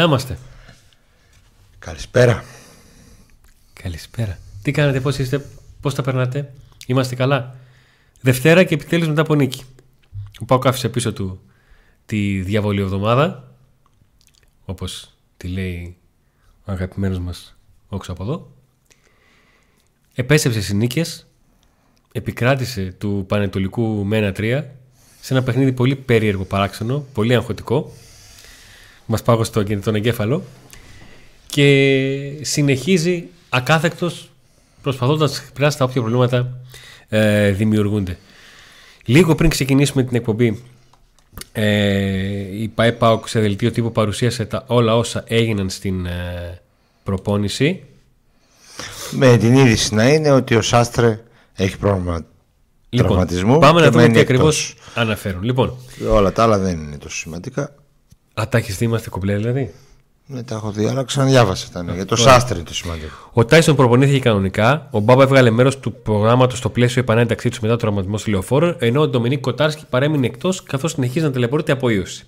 Να είμαστε. Καλησπέρα. Καλησπέρα. Τι κάνετε, πώς είστε, πώς τα περνάτε; Είμαστε καλά; Δευτέρα και επιτέλους μετά από νίκη. Ο Πάοκ άφησε πίσω του τη διαβολή εβδομάδα. Όπως τη λέει ο αγαπημένος μας όξο από εδώ. Επέστρεψε στις νίκες. Επικράτησε του Πανετολικού με 1-3 σε ένα παιχνίδι πολύ περίεργο παράξενο, πολύ αγχωτικό. Μας πάγω στο τον εγκέφαλο και συνεχίζει ακάθεκτος προσπαθώντας να ξεπεράσει τα όποια προβλήματα ε, δημιουργούνται. Λίγο πριν ξεκινήσουμε την εκπομπή ε, η ΠαΕ ΠΑΟΚ σε δελτίο τύπου παρουσίασε τα όλα όσα έγιναν στην ε, προπόνηση. Με την είδηση να είναι ότι ο Σάστρε έχει πρόβλημα Λοιπόν, τραυματισμού πάμε και να δούμε μένει τι εκτός. ακριβώς αναφέρουν. Λοιπόν, Όλα τα άλλα δεν είναι τόσο σημαντικά. Α, τα έχεις δει, είμαστε κομπλέ δηλαδή; Ναι, τα έχω δει, αλλά ξαναδιάβασα τα. Ναι. Για το Σάστρε είναι το σημαντικό. Ο Τάισον προπονήθηκε κανονικά. Ο Μπάμπα έβγαλε μέρος του προγράμματος στο πλαίσιο επανένταξή τους μετά το τραυματισμό στη λεωφόρο, ενώ ο Ντομινίκ Κοτάρσκι παρέμεινε εκτός καθώς συνεχίζει να ταλαιπωρείται από ίωση.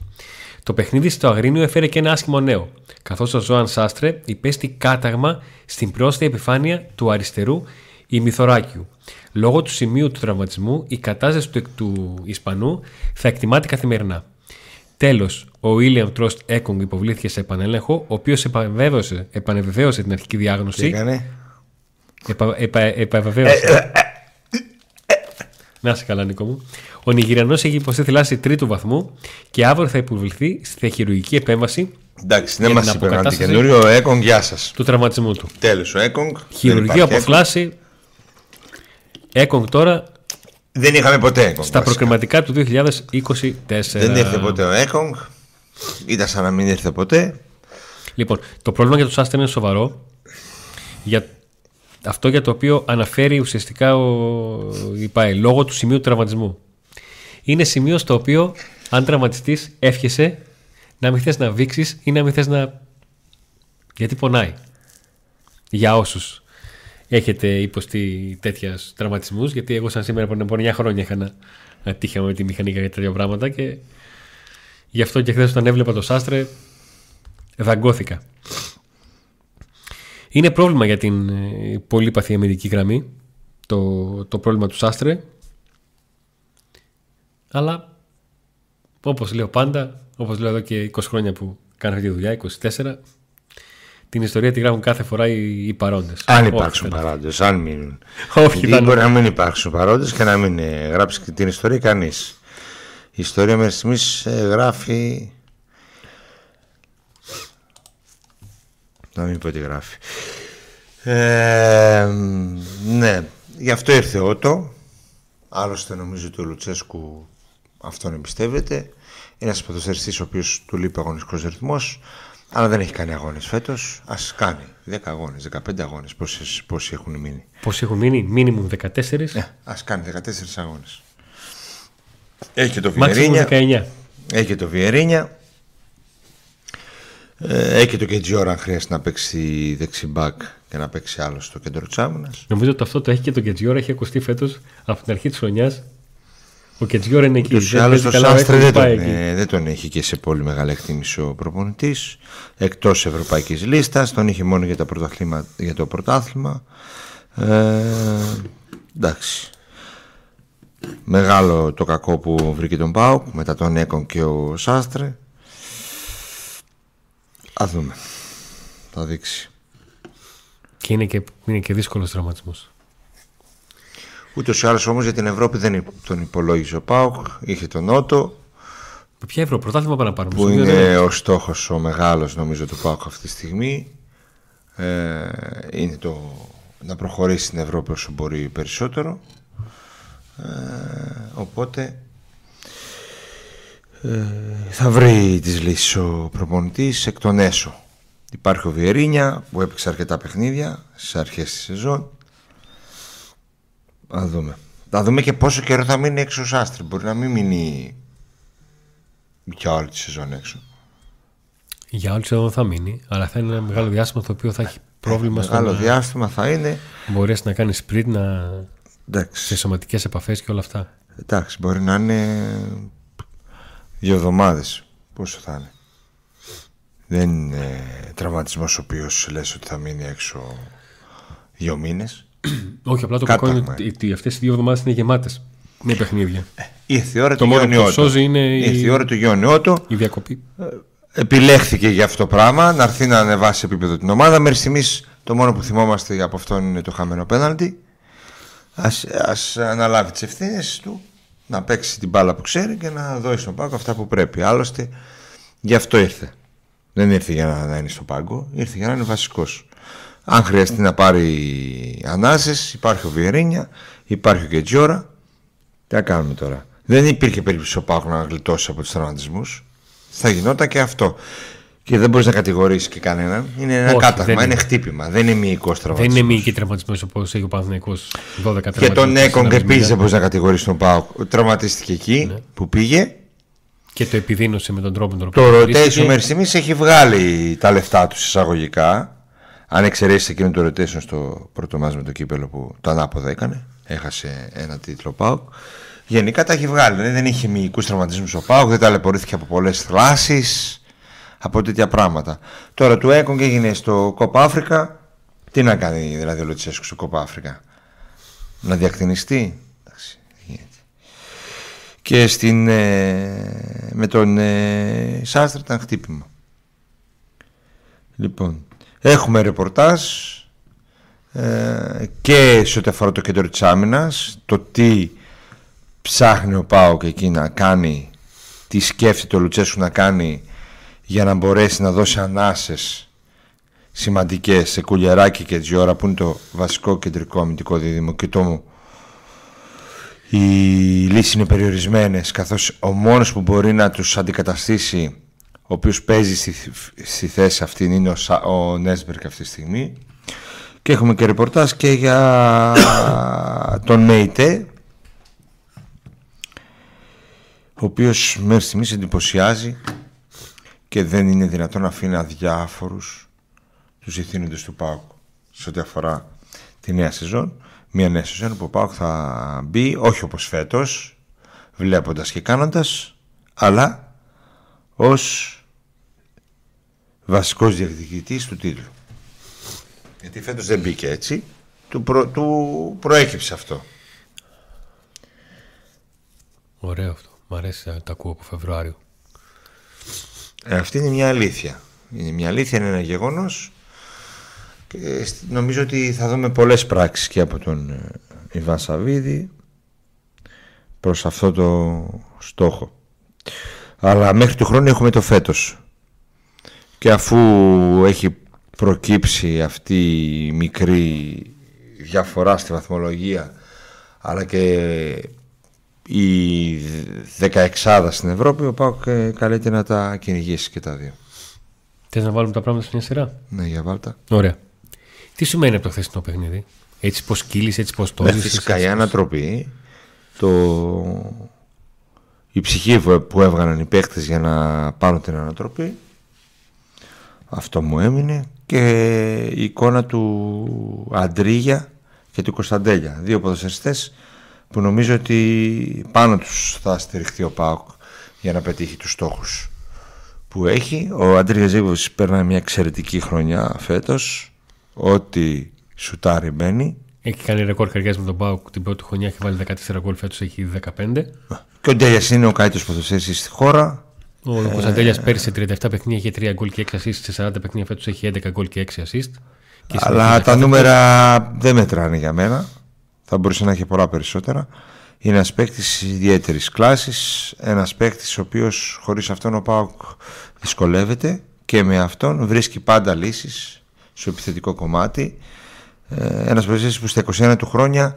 Το παιχνίδι στο Αγρίνιο έφερε και ένα άσχημο νέο, καθώς ο Ζωάν Σάστρε υπέστη κάταγμα στην πρόσθετη επιφάνεια του αριστερού ημιθωράκιου. Λόγω του σημείου του τραυματισμού, η κατάσταση του, του Ισπανού θα εκτιμάται καθημερινά. Τέλος, ο William Τρόστ Έκογκ υποβλήθηκε σε επανέλεγχο, ο οποίος επανεβεβαίωσε, επανεβεβαίωσε την αρχική Τι διάγνωση. έκανε; Επα, επα, επαβεβαίωσε. Να είσαι καλά, Νίκο μου. Ο Νιγηριανός έχει υποστεί θλάση τρίτου βαθμού και αύριο θα υποβληθεί στη χειρουργική επέμβαση Εντάξει, δεν Για μας την είπε κάτι αποκατάσταση. καινούριο. Ο Έκογκ, γεια σας. του τραυματισμού του. Τέλος, ο Έκογκ. Χειρουργία δεν, από υπάρχει θλάση. Έκογκ τώρα Έκογκ. Δεν είχαμε ποτέ Έκογκ. στα βασικά. προκριματικά του 2024. Δεν ήρθε ποτέ ο Έκογκ. Ήταν σαν να μην ήρθε ποτέ. Λοιπόν, το πρόβλημα για τους Άστερ είναι σοβαρό. Για αυτό για το οποίο αναφέρει ουσιαστικά ο η ΠΑΕ, λόγω του σημείου του τραυματισμού. Είναι σημείο στο οποίο, αν τραυματιστείς, εύχεσαι να μην θες να βήξεις ή να μην θες να. Γιατί πονάει. Για όσους έχετε υποστεί τέτοιας τραυματισμούς, γιατί εγώ, σαν σήμερα, πριν από 9 χρόνια είχα να ατύχαμε με τη μηχανήκα για τέτοια πράγματα και γι' αυτό και χθες όταν έβλεπα το Σάστρε, δαγκώθηκα. Είναι πρόβλημα για την ε, πολύπαθη αμυντική γραμμή το, το πρόβλημα του Σάστρε αλλά όπως λέω πάντα όπως λέω εδώ και 20 χρόνια που κάνω αυτή τη δουλειά 24 την ιστορία τη γράφουν κάθε φορά οι, οι παρόντες Αν Όχι, υπάρξουν δεν- παρόντες, αν μείνουν. Όχι, Γιατί ήταν- μπορεί να μην υπάρξουν παρόντες και να μην ε, γράψει και την ιστορία κανείς. Η ιστορία μέχρι στιγμής γράφει. Να μην πω τι γράφει. Ε, ναι, γι' αυτό ήρθε ο Ότο. Άλλωστε νομίζω ότι ο Λουτσέσκου αυτόν εμπιστεύεται. Είναι ένας ποδοσφαιριστής ο οποίος του λείπει αγωνιστικός ρυθμός, αλλά δεν έχει κάνει αγώνες φέτος. Α κάνει 10 αγώνες, 15 αγώνες. Πόσοι έχουν μείνει. Πώς έχουν μείνει, μίνιμουμ 14 Ναι, ας κάνει 14 αγώνες. Έχει και το μάξιμουμ Βιερίνια. 19 Έχει και το Βιερίνια. Ε, έχει και το Κετζιόρα αν χρειάζεται να παίξει δεξιμπάκ και να παίξει άλλο στο κέντρο της άμυνας. Νομίζω ότι αυτό το έχει και το Κετζιόρα έχει ακουστεί φέτος από την αρχή της χρονιάς ο Κετζιόρα είναι εκεί Ούτως ή δεν άλλως παίζει το καλά, ο Σάστρε Έκογκ δεν πάει τον, εκεί. ε, δεν τον έχει και σε πολύ μεγάλη εκτίμηση ο προπονητής. Εκτός ευρωπαϊκής λίστας, τον είχε μόνο για, τα πρωταθλήμα- για το πρωτάθλημα. Ε, εντάξει. Μεγάλο το κακό που βρήκε τον Πάουκ μετά τον Έκον και ο Σάστρε. Α δούμε. Θα δείξει. Και είναι και, είναι και δύσκολος τραυματισμός. Ούτως ή άλλως όμως για την Ευρώπη δεν υπ- τον υπολόγιζε ο Πάουκ. Είχε τον Νότο Με ποια ευρώ, πρωτάθλημα πάνε να πάρουμε. που Στο είναι δύο, ο στόχος ο μεγάλος νομίζω του ΠΑΟΚ αυτή τη στιγμή ε, είναι το να προχωρήσει στην Ευρώπη όσο μπορεί περισσότερο ε, οπότε ε, θα βρει τις λύσεις ο προπονητής εκ των έσω υπάρχει ο Βιερίνια που έπαιξε αρκετά παιχνίδια στις αρχές της σεζόν θα δούμε θα δούμε και πόσο καιρό θα μείνει έξω ο Σάστρη μπορεί να μην μείνει για όλη τη σεζόν έξω Για όλου εδώ θα μείνει, αλλά θα είναι ένα μεγάλο διάστημα το οποίο θα έχει πρόβλημα στο Μεγάλο να διάστημα θα είναι. μπορέσει να κάνει sprint, να... σε Εντάξει, σωματικές επαφές και όλα αυτά. εντάξει, μπορεί να είναι δύο εβδομάδες. Πόσο θα είναι, Δεν είναι τραυματισμός ο οποίος λες ότι θα μείνει έξω δύο μήνες. Όχι, απλά το κακό είναι ότι αυτές οι δύο εβδομάδες είναι γεμάτες με παιχνίδια. Ήρθε η ώρα του Γιόνιότο. είναι Ήρθε η ώρα του Γιόνιότο. Η διακοπή. Ε, επιλέχθηκε για αυτό το πράγμα να έρθει να ανεβάσει επίπεδο την ομάδα. Μέχρι στιγμής το μόνο που θυμόμαστε από αυτόν είναι το χαμένο πέναλτι. Ας, ας αναλάβει τις ευθύνες του, να παίξει την μπάλα που ξέρει και να δώσει στον πάγκο αυτά που πρέπει. Άλλωστε, γι' αυτό ήρθε. Δεν ήρθε για να, να είναι στον πάγκο, ήρθε για να είναι βασικός. Αν χρειαστεί να πάρει ανάσες, υπάρχει ο Βιερίνια, υπάρχει ο Κετζιόρα. Τι θα κάνουμε τώρα. Δεν υπήρχε περίπτωση ο Πάκο να γλιτώσει από τους τραυματισμούς. Θα γινόταν και αυτό. Και δεν μπορείς να κατηγορήσεις και κανέναν. Είναι ένα Όχι, κάταγμα, είναι. χτύπημα. Δεν είναι μυϊκός τραυματισμός. Δεν είναι μυϊκή τραυματισμός όπως έχει ο Παναθυναϊκό 12 Και τον Έκον επίσης δεν μπορείς να κατηγορήσεις τον Πάο. Τραυματίστηκε εκεί ναι. που πήγε. Και το επιδίνωσε με τον τρόπο τον οποίο. Το rotation μέχρι στιγμής έχει βγάλει τα λεφτά του εισαγωγικά. Αν εξαιρέσεις εκείνο το rotation στο πρώτο μα με το κύπελο που το ανάποδα έκανε. Έχασε ένα τίτλο Πάο. Γενικά τα έχει βγάλει. Δηλαδή δεν είχε μυϊκούς τραυματισμούς ο Πάο, δεν ταλαιπωρήθηκε από πολλές θλάσεις από τέτοια πράγματα. Τώρα του Έκον και έγινε στο Κόπα Αφρικα. Τι να κάνει δηλαδή ο Λουτσέσκου στο Κόπα Αφρικα; Να διακτηνιστεί; Και στην, ε, με τον ε, Σάστρα ήταν χτύπημα. Λοιπόν, έχουμε ρεπορτάζ ε, και σε ό,τι αφορά το κέντρο της άμυνας, το τι ψάχνει ο Πάοκ εκεί να κάνει, τι σκέφτεται ο Λουτσέσκου να κάνει για να μπορέσει να δώσει ανάσες σημαντικές σε κουλιαράκι και τζιόρα που είναι το βασικό κεντρικό αμυντικό δίδυμο. Και το οι λύσεις είναι περιορισμένες καθώς ο μόνος που μπορεί να τους αντικαταστήσει ο οποίος παίζει στη, στη θέση αυτή είναι ο, ο Νέσμπερκ αυτή τη στιγμή και έχουμε και ρεπορτάζ και για τον Μέιτε ο οποίος μέχρι στιγμής εντυπωσιάζει και δεν είναι δυνατόν να αφήνει αδιάφορους τους ηθήνοντες του ΠΑΟΚ σε ό,τι αφορά τη νέα σεζόν. Μια νέα σεζόν που ο ΠΑΟΚ θα μπει όχι όπως φέτος, βλέποντας και κάνοντας, αλλά ως βασικός διεκδικητής του τίτλου. Γιατί φέτος δεν μπήκε έτσι, του, προ, του προέκυψε αυτό. Ωραίο αυτό. Μ' αρέσει να το ακούω από Φεβρουάριο. Ε, αυτή είναι μια αλήθεια. Είναι μια αλήθεια, είναι ένα γεγονός και νομίζω ότι θα δούμε πολλές πράξεις και από τον ε, Ιβάν Σαββίδη προς αυτό το στόχο. Αλλά μέχρι του χρόνου έχουμε το φέτος. Και αφού έχει προκύψει αυτή η μικρή διαφορά στη βαθμολογία αλλά και η 16 στην Ευρώπη, ο Πάοκ ε, καλείται να τα κυνηγήσει και τα δύο. Θες να βάλουμε τα πράγματα σε μια σειρά; Ναι, για βάλτα. Ωραία. Τι σημαίνει από το χθεσινό παιχνίδι, Έτσι πως κύλησε, έτσι πως το. Ναι, φυσικά η ανατροπή, το... η ψυχή που έβγαλαν οι παίχτε για να πάρουν την ανατροπή. Αυτό μου έμεινε και η εικόνα του Αντρίγια και του Κωνσταντέλια. Δύο ποδοσφαιριστές που νομίζω ότι πάνω τους θα στηριχθεί ο ΠΑΟΚ για να πετύχει τους στόχους που έχει. Ο Αντρία Ζήβος παίρνει μια εξαιρετική χρονιά φέτος. Ό,τι σουτάρει μπαίνει. Έχει κάνει ρεκόρ καριέρας με τον Πάουκ την πρώτη χρονιά. Έχει βάλει 14 γκολ, φέτος έχει 15. Και ο Ντέλια είναι ο καλύτερος ποδοσφαίρι στη χώρα. Ο ε... Κωνσταντέλιας πέρυσι σε 37 παιχνίδια είχε 3 γκολ και 6 assist. Σε 40 παιχνίδια φέτος έχει 11 γκολ και 6 assist. Αλλά τα νούμερα δεν μετράνε για μένα θα μπορούσε να έχει πολλά περισσότερα. Είναι ένας παίκτης ιδιαίτερης κλάσης, ένας παίκτης ο οποίος χωρίς αυτόν ο Πάουκ δυσκολεύεται και με αυτόν βρίσκει πάντα λύσεις στο επιθετικό κομμάτι. Ε, ένας παίκτης που στα 21 του χρόνια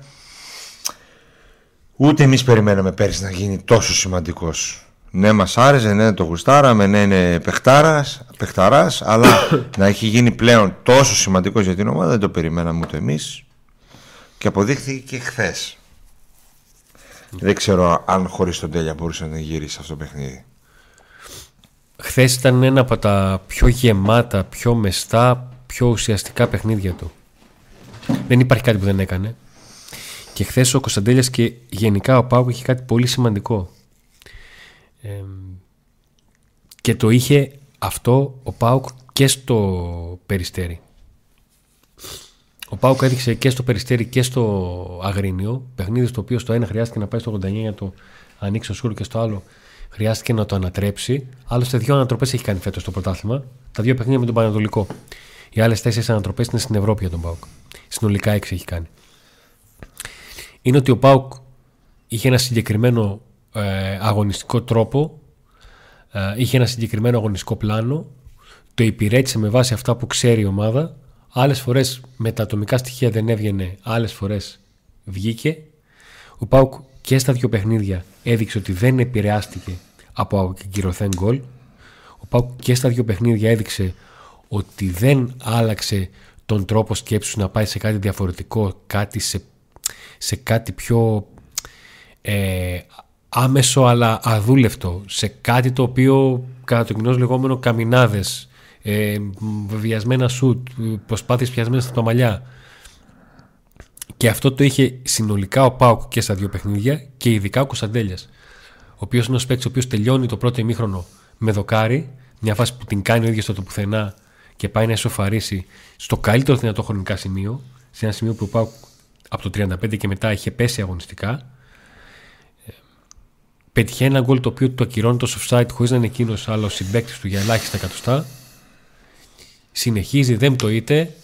ούτε εμείς περιμέναμε πέρυσι να γίνει τόσο σημαντικός. Ναι, μας άρεσε, ναι, το γουστάραμε, ναι, είναι παιχταράς, αλλά να έχει γίνει πλέον τόσο σημαντικός για την ομάδα δεν το περιμέναμε ούτε εμείς. Και αποδείχθηκε και χθες. Δεν ξέρω αν χωρίς τον Τέλια μπορούσε να γυρίσει αυτό το παιχνίδι. Χθες ήταν ένα από τα πιο γεμάτα, πιο μεστά, πιο ουσιαστικά παιχνίδια του. Δεν υπάρχει κάτι που δεν έκανε. Και χθες ο Κωνσταντέλιας και γενικά ο Πάγου είχε κάτι πολύ σημαντικό. Και το είχε αυτό ο Πάουκ και στο Περιστέρι. Ο Πάουκ έδειξε και στο Περιστέρι και στο Αγρίνιο. Παιχνίδι στο οποίο στο ένα χρειάστηκε να πάει στο 89 για το ανοίξει ο Σούρ και στο άλλο χρειάστηκε να το ανατρέψει. Άλλωστε, δύο ανατροπές έχει κάνει φέτος στο πρωτάθλημα. Τα δύο παιχνίδια με τον Πανατολικό. Οι άλλες τέσσερις ανατροπές είναι στην Ευρώπη για τον Πάουκ. Συνολικά έξι έχει κάνει. Είναι ότι ο Πάουκ είχε ένα συγκεκριμένο ε, αγωνιστικό τρόπο, ε, είχε ένα συγκεκριμένο αγωνιστικό πλάνο, το υπηρέτησε με βάση αυτά που ξέρει η ομάδα. Άλλες φορές με τα ατομικά στοιχεία δεν έβγαινε, άλλες φορές βγήκε. Ο Πάουκ και στα δύο παιχνίδια έδειξε ότι δεν επηρεάστηκε από ακυρωθέν γκολ. Ο Πάουκ και στα δύο παιχνίδια έδειξε ότι δεν άλλαξε τον τρόπο σκέψου να πάει σε κάτι διαφορετικό, κάτι σε, σε κάτι πιο ε, άμεσο αλλά αδούλευτο, σε κάτι το οποίο κατά το κοινό λεγόμενο καμινάδες, ε, βιασμένα σουτ, προσπάθειες πιασμένες στα μαλλιά. Και αυτό το είχε συνολικά ο Πάουκ και στα δύο παιχνίδια και ειδικά ο Κωνσταντέλιας, ο οποίος είναι ο παίκτης ο οποίος τελειώνει το πρώτο ημίχρονο με δοκάρι, μια φάση που την κάνει ο ίδιος στο το πουθενά και πάει να εσωφαρίσει στο καλύτερο δυνατό χρονικά σημείο, σε ένα σημείο που ο Πάουκ από το 35 και μετά είχε πέσει αγωνιστικά. Ε, πετυχαίνει ένα γκολ το οποίο το ακυρώνει το offside χωρίς να είναι εκείνος άλλος συμπέκτη του για ελάχιστα εκατοστά. Συνεχίζει, δεν το είτε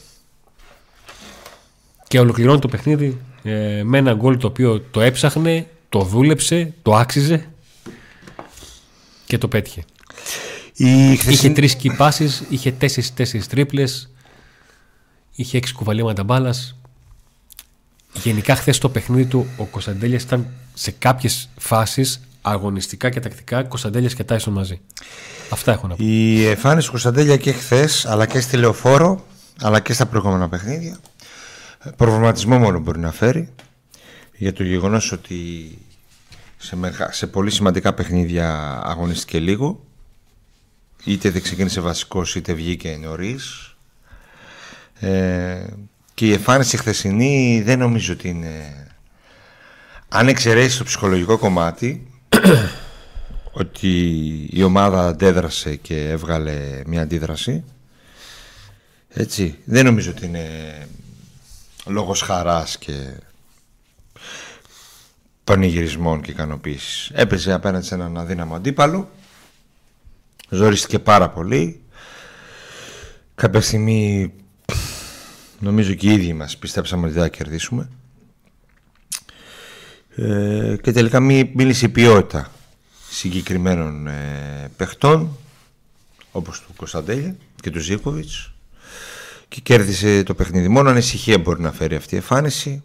και ολοκληρώνει το παιχνίδι ε, με ένα γκολ το οποίο το έψαχνε, το δούλεψε, το άξιζε και το πέτυχε. Η Είχε τρεις κυπάσει, είχε τέσσερις τρίπλες, είχε έξι κουβαλήματα μπάλας. Γενικά, χθες το παιχνίδι του ο Κωνσταντέλιας ήταν σε κάποιες φάσεις αγωνιστικά και τακτικά Κωνσταντέλιας και Τάισον μαζί. Αυτά έχω να πω. Η εμφάνιση του Κωνσταντέλια και χθες, αλλά και στη λεωφόρο, αλλά και στα προηγούμενα παιχνίδια, προβληματισμό μόνο μπορεί να φέρει για το γεγονός ότι σε, σε πολύ σημαντικά παιχνίδια αγωνιστηκε λίγο είτε δεν ξεκίνησε βασικός είτε βγήκε νωρίς. Ε, και η εμφάνιση χθεσινή δεν νομίζω ότι είναι αν εξαιρέσεις το ψυχολογικό κομμάτι ότι η ομάδα αντέδρασε και έβγαλε μια αντίδραση έτσι δεν νομίζω ότι είναι λόγος χαράς και πανηγυρισμών και ικανοποίησης έπαιζε απέναντι σε έναν αδύναμο αντίπαλο Ζορίστηκε πάρα πολύ. Κάποια στιγμή νομίζω και οι ίδιοι μας πιστέψαμε ότι θα κερδίσουμε. Ε, και τελικά μίλησε η ποιότητα συγκεκριμένων ε, παιχτών όπως του Κωνσταντέλια και του Ζήκοβιτς και κέρδισε το παιχνίδι. Μόνο ανησυχία μπορεί να φέρει αυτή η εμφάνιση.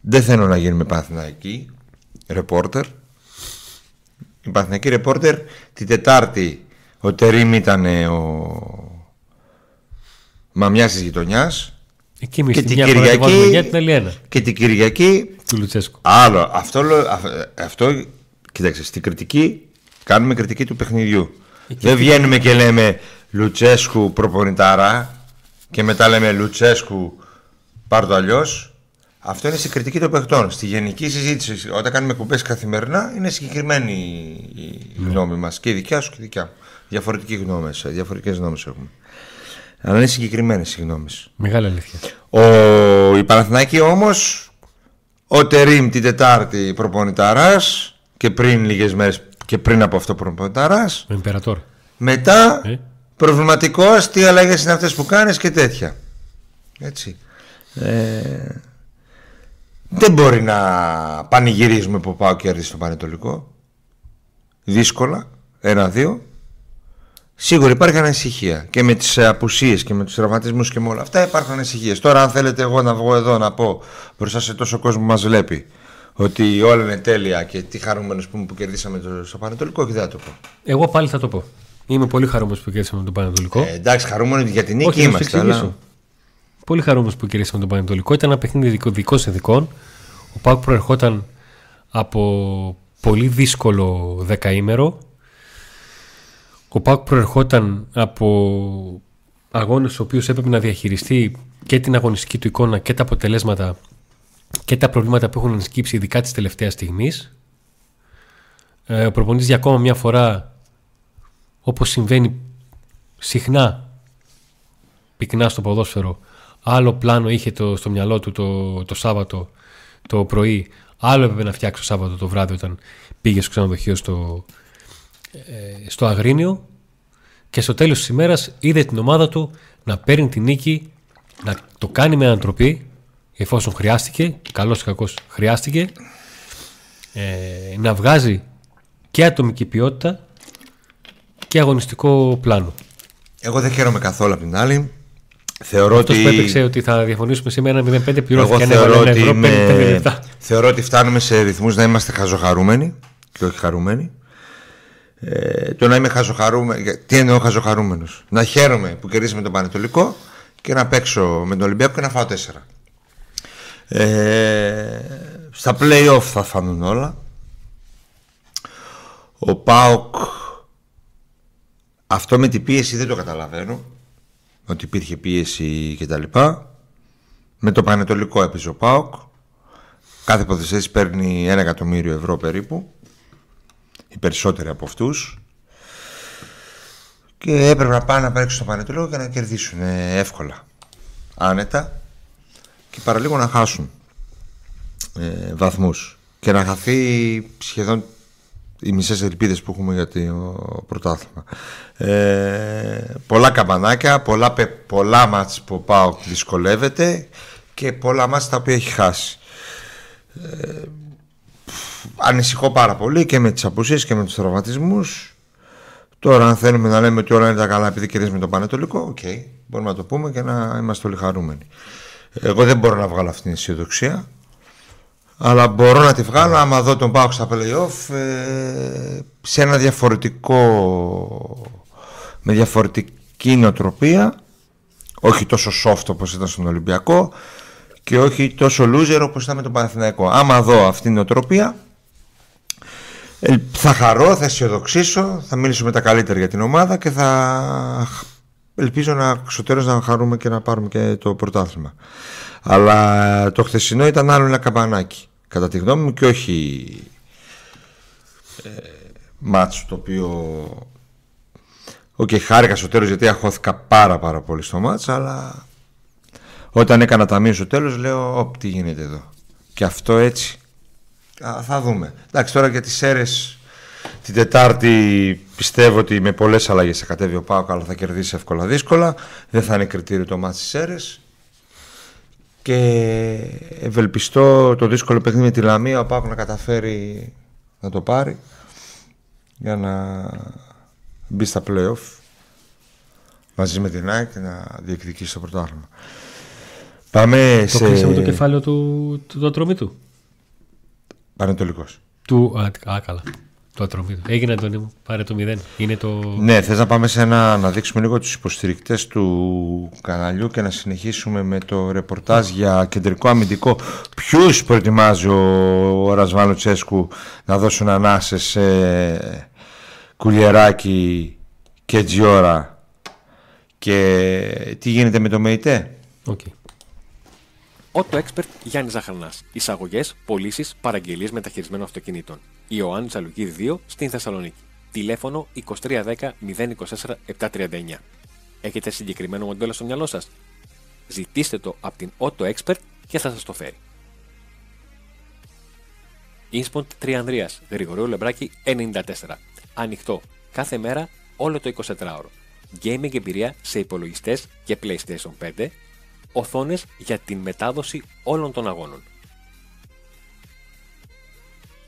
Δεν θέλω να γίνουμε παθηναϊκοί, ρεπόρτερ, η Παθηνακή Ρεπόρτερ την Τετάρτη ο Τερίμ ήταν ο μαμιάς της γειτονιάς και την Κυριακή για την και την Κυριακή του Λουτσέσκου. Άλλο. Αυτό, αυτό, κοίταξε, στην κριτική κάνουμε κριτική του παιχνιδιού. Δεν βγαίνουμε και λέμε Λουτσέσκου προπονητάρα και μετά λέμε Λουτσέσκου πάρ' το αλλιώς αυτό είναι σε κριτική των παιχτών. Στη γενική συζήτηση, όταν κάνουμε κουμπέ καθημερινά, είναι συγκεκριμένη η ναι. γνώμη μας και η δικιά σου και η δικιά μου. Διαφορετικέ γνώμε διαφορετικές γνώμες έχουμε. Αλλά είναι συγκεκριμένες οι γνώμε. Μεγάλη αλήθεια. Ο, η Παναθηνάκη όμως, ο Τερήμ την Τετάρτη προπονηταράς και πριν λίγες μέρες και πριν από αυτό προπονηταράς. Ο Ιμπερατόρ. Μετά ε; προβληματικό, τι αλλαγές είναι αυτές που κάνεις και τέτοια. Έτσι. Ε, δεν μπορεί να πανηγυρίζουμε που πάω κέρδη στο Πανετολικό. Δύσκολα. Ένα-δύο. Σίγουρα υπάρχει ανησυχία και με τις απουσίες και με τους τραυματισμούς και με όλα αυτά υπάρχουν ανησυχίες. Τώρα, αν θέλετε, εγώ να βγω εδώ να πω μπροστά σε τόσο κόσμο που μας βλέπει ότι όλα είναι τέλεια και τι χαρούμενος που, που κερδίσαμε το, στο Πανετολικό και δεν θα το πω. Εγώ πάλι θα το πω. Είμαι πολύ χαρούμενος που κερδίσαμε το Πανετολικό. Ε, εντάξει, χαρούμενο για την νίκη είμαστε. Αλλά... Πολύ χαρούμενος που κερδίσαμε τον Πανετολικό. Ήταν ένα παιχνίδι δικό, δικός ειδικών. Ο Πάουκ προερχόταν από πολύ δύσκολο δεκαήμερο. Ο Πάουκ προερχόταν από αγώνες ο οποίος έπρεπε να διαχειριστεί και την αγωνιστική του εικόνα και τα αποτελέσματα και τα προβλήματα που έχουν ενσκύψει ειδικά της τελευταίας στιγμής. Ε, ο προπονητής για ακόμα μια φορά όπως συμβαίνει συχνά πυκνά στο ποδόσφαιρο άλλο πλάνο είχε το, στο μυαλό του το, το Σάββατο το πρωί άλλο έπρεπε να φτιάξει το Σάββατο το βράδυ όταν πήγε στο ξενοδοχείο στο, ε, στο Αγρίνιο και στο τέλος της ημέρας είδε την ομάδα του να παίρνει την νίκη να το κάνει με ανατροπή εφόσον χρειάστηκε, καλός ή κακός χρειάστηκε ε, να βγάζει και ατομική ποιότητα και αγωνιστικό πλάνο. Εγώ δεν χαίρομαι καθόλου από την άλλη. Θεωρώ Αυτός ότι... που έπαιξε ότι θα διαφωνήσουμε σήμερα 0-5 Εγώ πληρώθηκε αν θεωρώ έβαλε ένα ότι, ευρώ 5 είμαι- λεπτά. θεωρώ ότι φτάνουμε σε ρυθμούς να είμαστε χαζοχαρούμενοι και όχι χαρούμενοι. Ε, το να είμαι χαζοχαρούμενος. Τι εννοώ χαζοχαρούμενος; Να χαίρομαι που κερδίσαμε τον Πανετολικό και να παίξω με τον Ολυμπιακό και να φάω τέσσερα. Ε, στα play-off θα φανούν όλα. Ο Πάοκ αυτό με την πίεση δεν το καταλαβαίνω ότι υπήρχε πίεση κτλ. Με το Πανετολικό έπαιζε ο ΠΑΟΚ. Κάθε ποδοσφαιριστής παίρνει ένα εκατομμύριο ευρώ περίπου. Οι περισσότεροι από αυτούς. Και έπρεπε να πάνε να παίξουν στο Πανετολικό και να κερδίσουν ε, εύκολα. Άνετα. Και παραλίγο να χάσουν ε, βαθμούς. Και να χαθεί σχεδόν οι μισές ελπίδες που έχουμε για το πρωτάθλημα. Ε, πολλά καμπανάκια, πολλά, πε- πολλά μάτς που ο ΠΑΟΚ δυσκολεύεται και πολλά ματς τα οποία έχει χάσει. Ε, ανησυχώ πάρα πολύ και με τις απουσίες και με τους τραυματισμούς. Τώρα αν θέλουμε να λέμε ότι όλα είναι τα καλά επειδή κερδίζουμε τον Πανετολικό, οκ, μπορούμε να το πούμε και να είμαστε όλοι χαρούμενοι. Εγώ δεν μπορώ να βγάλω αυτήν την αισιοδοξία. Αλλά μπορώ να τη βγάλω άμα δω τον ΠΑΟΚ στα play-off ε, σε ένα διαφορετικό με διαφορετική νοοτροπία όχι τόσο soft όπως ήταν στον Ολυμπιακό και όχι τόσο loser όπως ήταν με τον Παναθηναϊκό. Άμα δω αυτήν την νοοτροπία ε, θα χαρώ, θα αισιοδοξήσω, θα μιλήσω με τα καλύτερα για την ομάδα και θα ελπίζω να στο τέλος να χαρούμε και να πάρουμε και το πρωτάθλημα. Αλλά το χθεσινό ήταν άλλο ένα καμπανάκι κατά τη γνώμη μου και όχι ε, μάτς το οποίο Οκ, χάρηκα στο τέλος γιατί αγχώθηκα πάρα πάρα πολύ στο ματς αλλά όταν έκανα ταμείο στο τέλος λέω οπ τι γίνεται εδώ και αυτό έτσι Α, θα δούμε εντάξει τώρα για της ΑΕΛ την Τετάρτη πιστεύω ότι με πολλές αλλαγές θα κατέβει ο ΠΑΟΚ αλλά θα κερδίσει εύκολα δύσκολα δεν θα είναι κριτήριο το ματς της ΑΕΛ και ευελπιστώ το δύσκολο παιχνίδι με τη Λαμία ο ΠΑΟΚ να καταφέρει να το πάρει για να μπει στα play-off μαζί με την ΑΕΚ και να διεκδικήσει το πρωτάθλημα. Πάμε Το σε... κλείσαμε το κεφάλαιο του, του, του ατρωμίτου. Πανετολικός. Του, α, α, καλά. Το ατρωμίτου. Έγινε Αντώνη μου. Πάρε το 0. Είναι το. Ναι, θες να πάμε σε ένα, να δείξουμε λίγο τους υποστηρικτές του καναλιού και να συνεχίσουμε με το ρεπορτάζ για κεντρικό αμυντικό. Ποιους προετοιμάζει ο, ο Ρασβάνο Τσέσκου να δώσουν ανάσες σε Κουλιεράκη και Τζιόρα και τι γίνεται με το ΜΕΙΤΕ; Okay. Auto Expert Γιάννη Ζαχαρνάς. Εισαγωγές, πωλήσεις, παραγγελίες μεταχειρισμένων αυτοκινήτων. Ιωάννη Αλουκίδη 2 στην Θεσσαλονίκη. Τηλέφωνο 2310 024 739. Έχετε συγκεκριμένο μοντέλο στο μυαλό σας; Ζητήστε το από την Auto Expert και θα σας το φέρει. Ινσποντ Τριανδρίας, Γρηγορίου Λεμπράκη 94. Ανοιχτό κάθε μέρα όλο το 24ωρο. Gaming εμπειρία σε υπολογιστές και PlayStation 5 οθόνες για την μετάδοση όλων των αγώνων.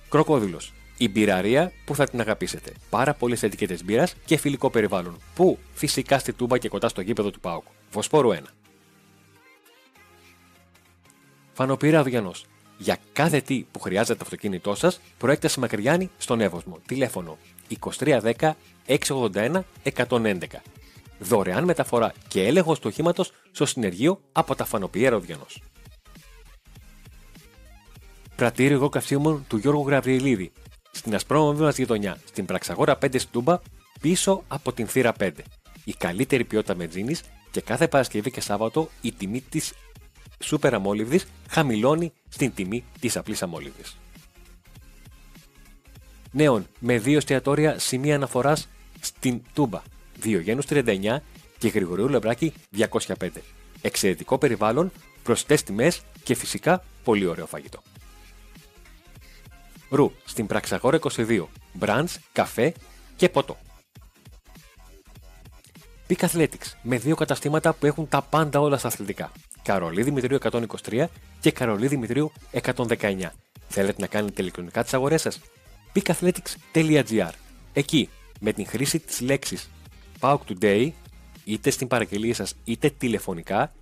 Κροκόδιλος. Η μπειραρία που θα την αγαπήσετε. Πάρα πολλές ετικέτες μπύρας και φιλικό περιβάλλον. Που φυσικά στη Τούμπα και κοντά στο γήπεδο του Πάουκ. Βοσπόρου 1. Φανοπύρα Αυγιανός. Για κάθε τι που χρειάζεται το αυτοκίνητό σας, προέκταση Μακριάνη στον Εύωσμο. Τηλέφωνο 2310 681 111 δωρεάν μεταφορά και έλεγχο του οχήματος στο συνεργείο από τα Φανοπιέρα Οδιανό. Πρατήριο καυσίμων του Γιώργου Γραβριελίδη. Στην ασπρόμαυρη μα γειτονιά, στην Πραξαγόρα 5 στην Τούμπα, πίσω από την θύρα 5. Η καλύτερη ποιότητα μετζίνης και κάθε Παρασκευή και Σάββατο η τιμή της σούπερ αμόλυβδης χαμηλώνει στην τιμή της απλής αμόλυβδης. Νέον, με δύο εστιατόρια σημεία αναφοράς στην Τούμπα Διογένους 39 και Γρηγορίου Λεμπράκη 205. Εξαιρετικό περιβάλλον, προσιτές τιμές και φυσικά πολύ ωραίο φαγητό. Ρου στην Πραξαγόρα 22. Μπραντς, καφέ και ποτό. Peak Athletics με δύο καταστήματα που έχουν τα πάντα όλα στα αθλητικά. Καρολί Δημητρίου 123 και Καρολί Δημητρίου 119. Θέλετε να κάνετε ηλεκτρονικά τις αγορές σας; peakathletics.gr Εκεί, με την χρήση της λέξης PAUK Today, είτε στην παραγγελία σας είτε τηλεφωνικά,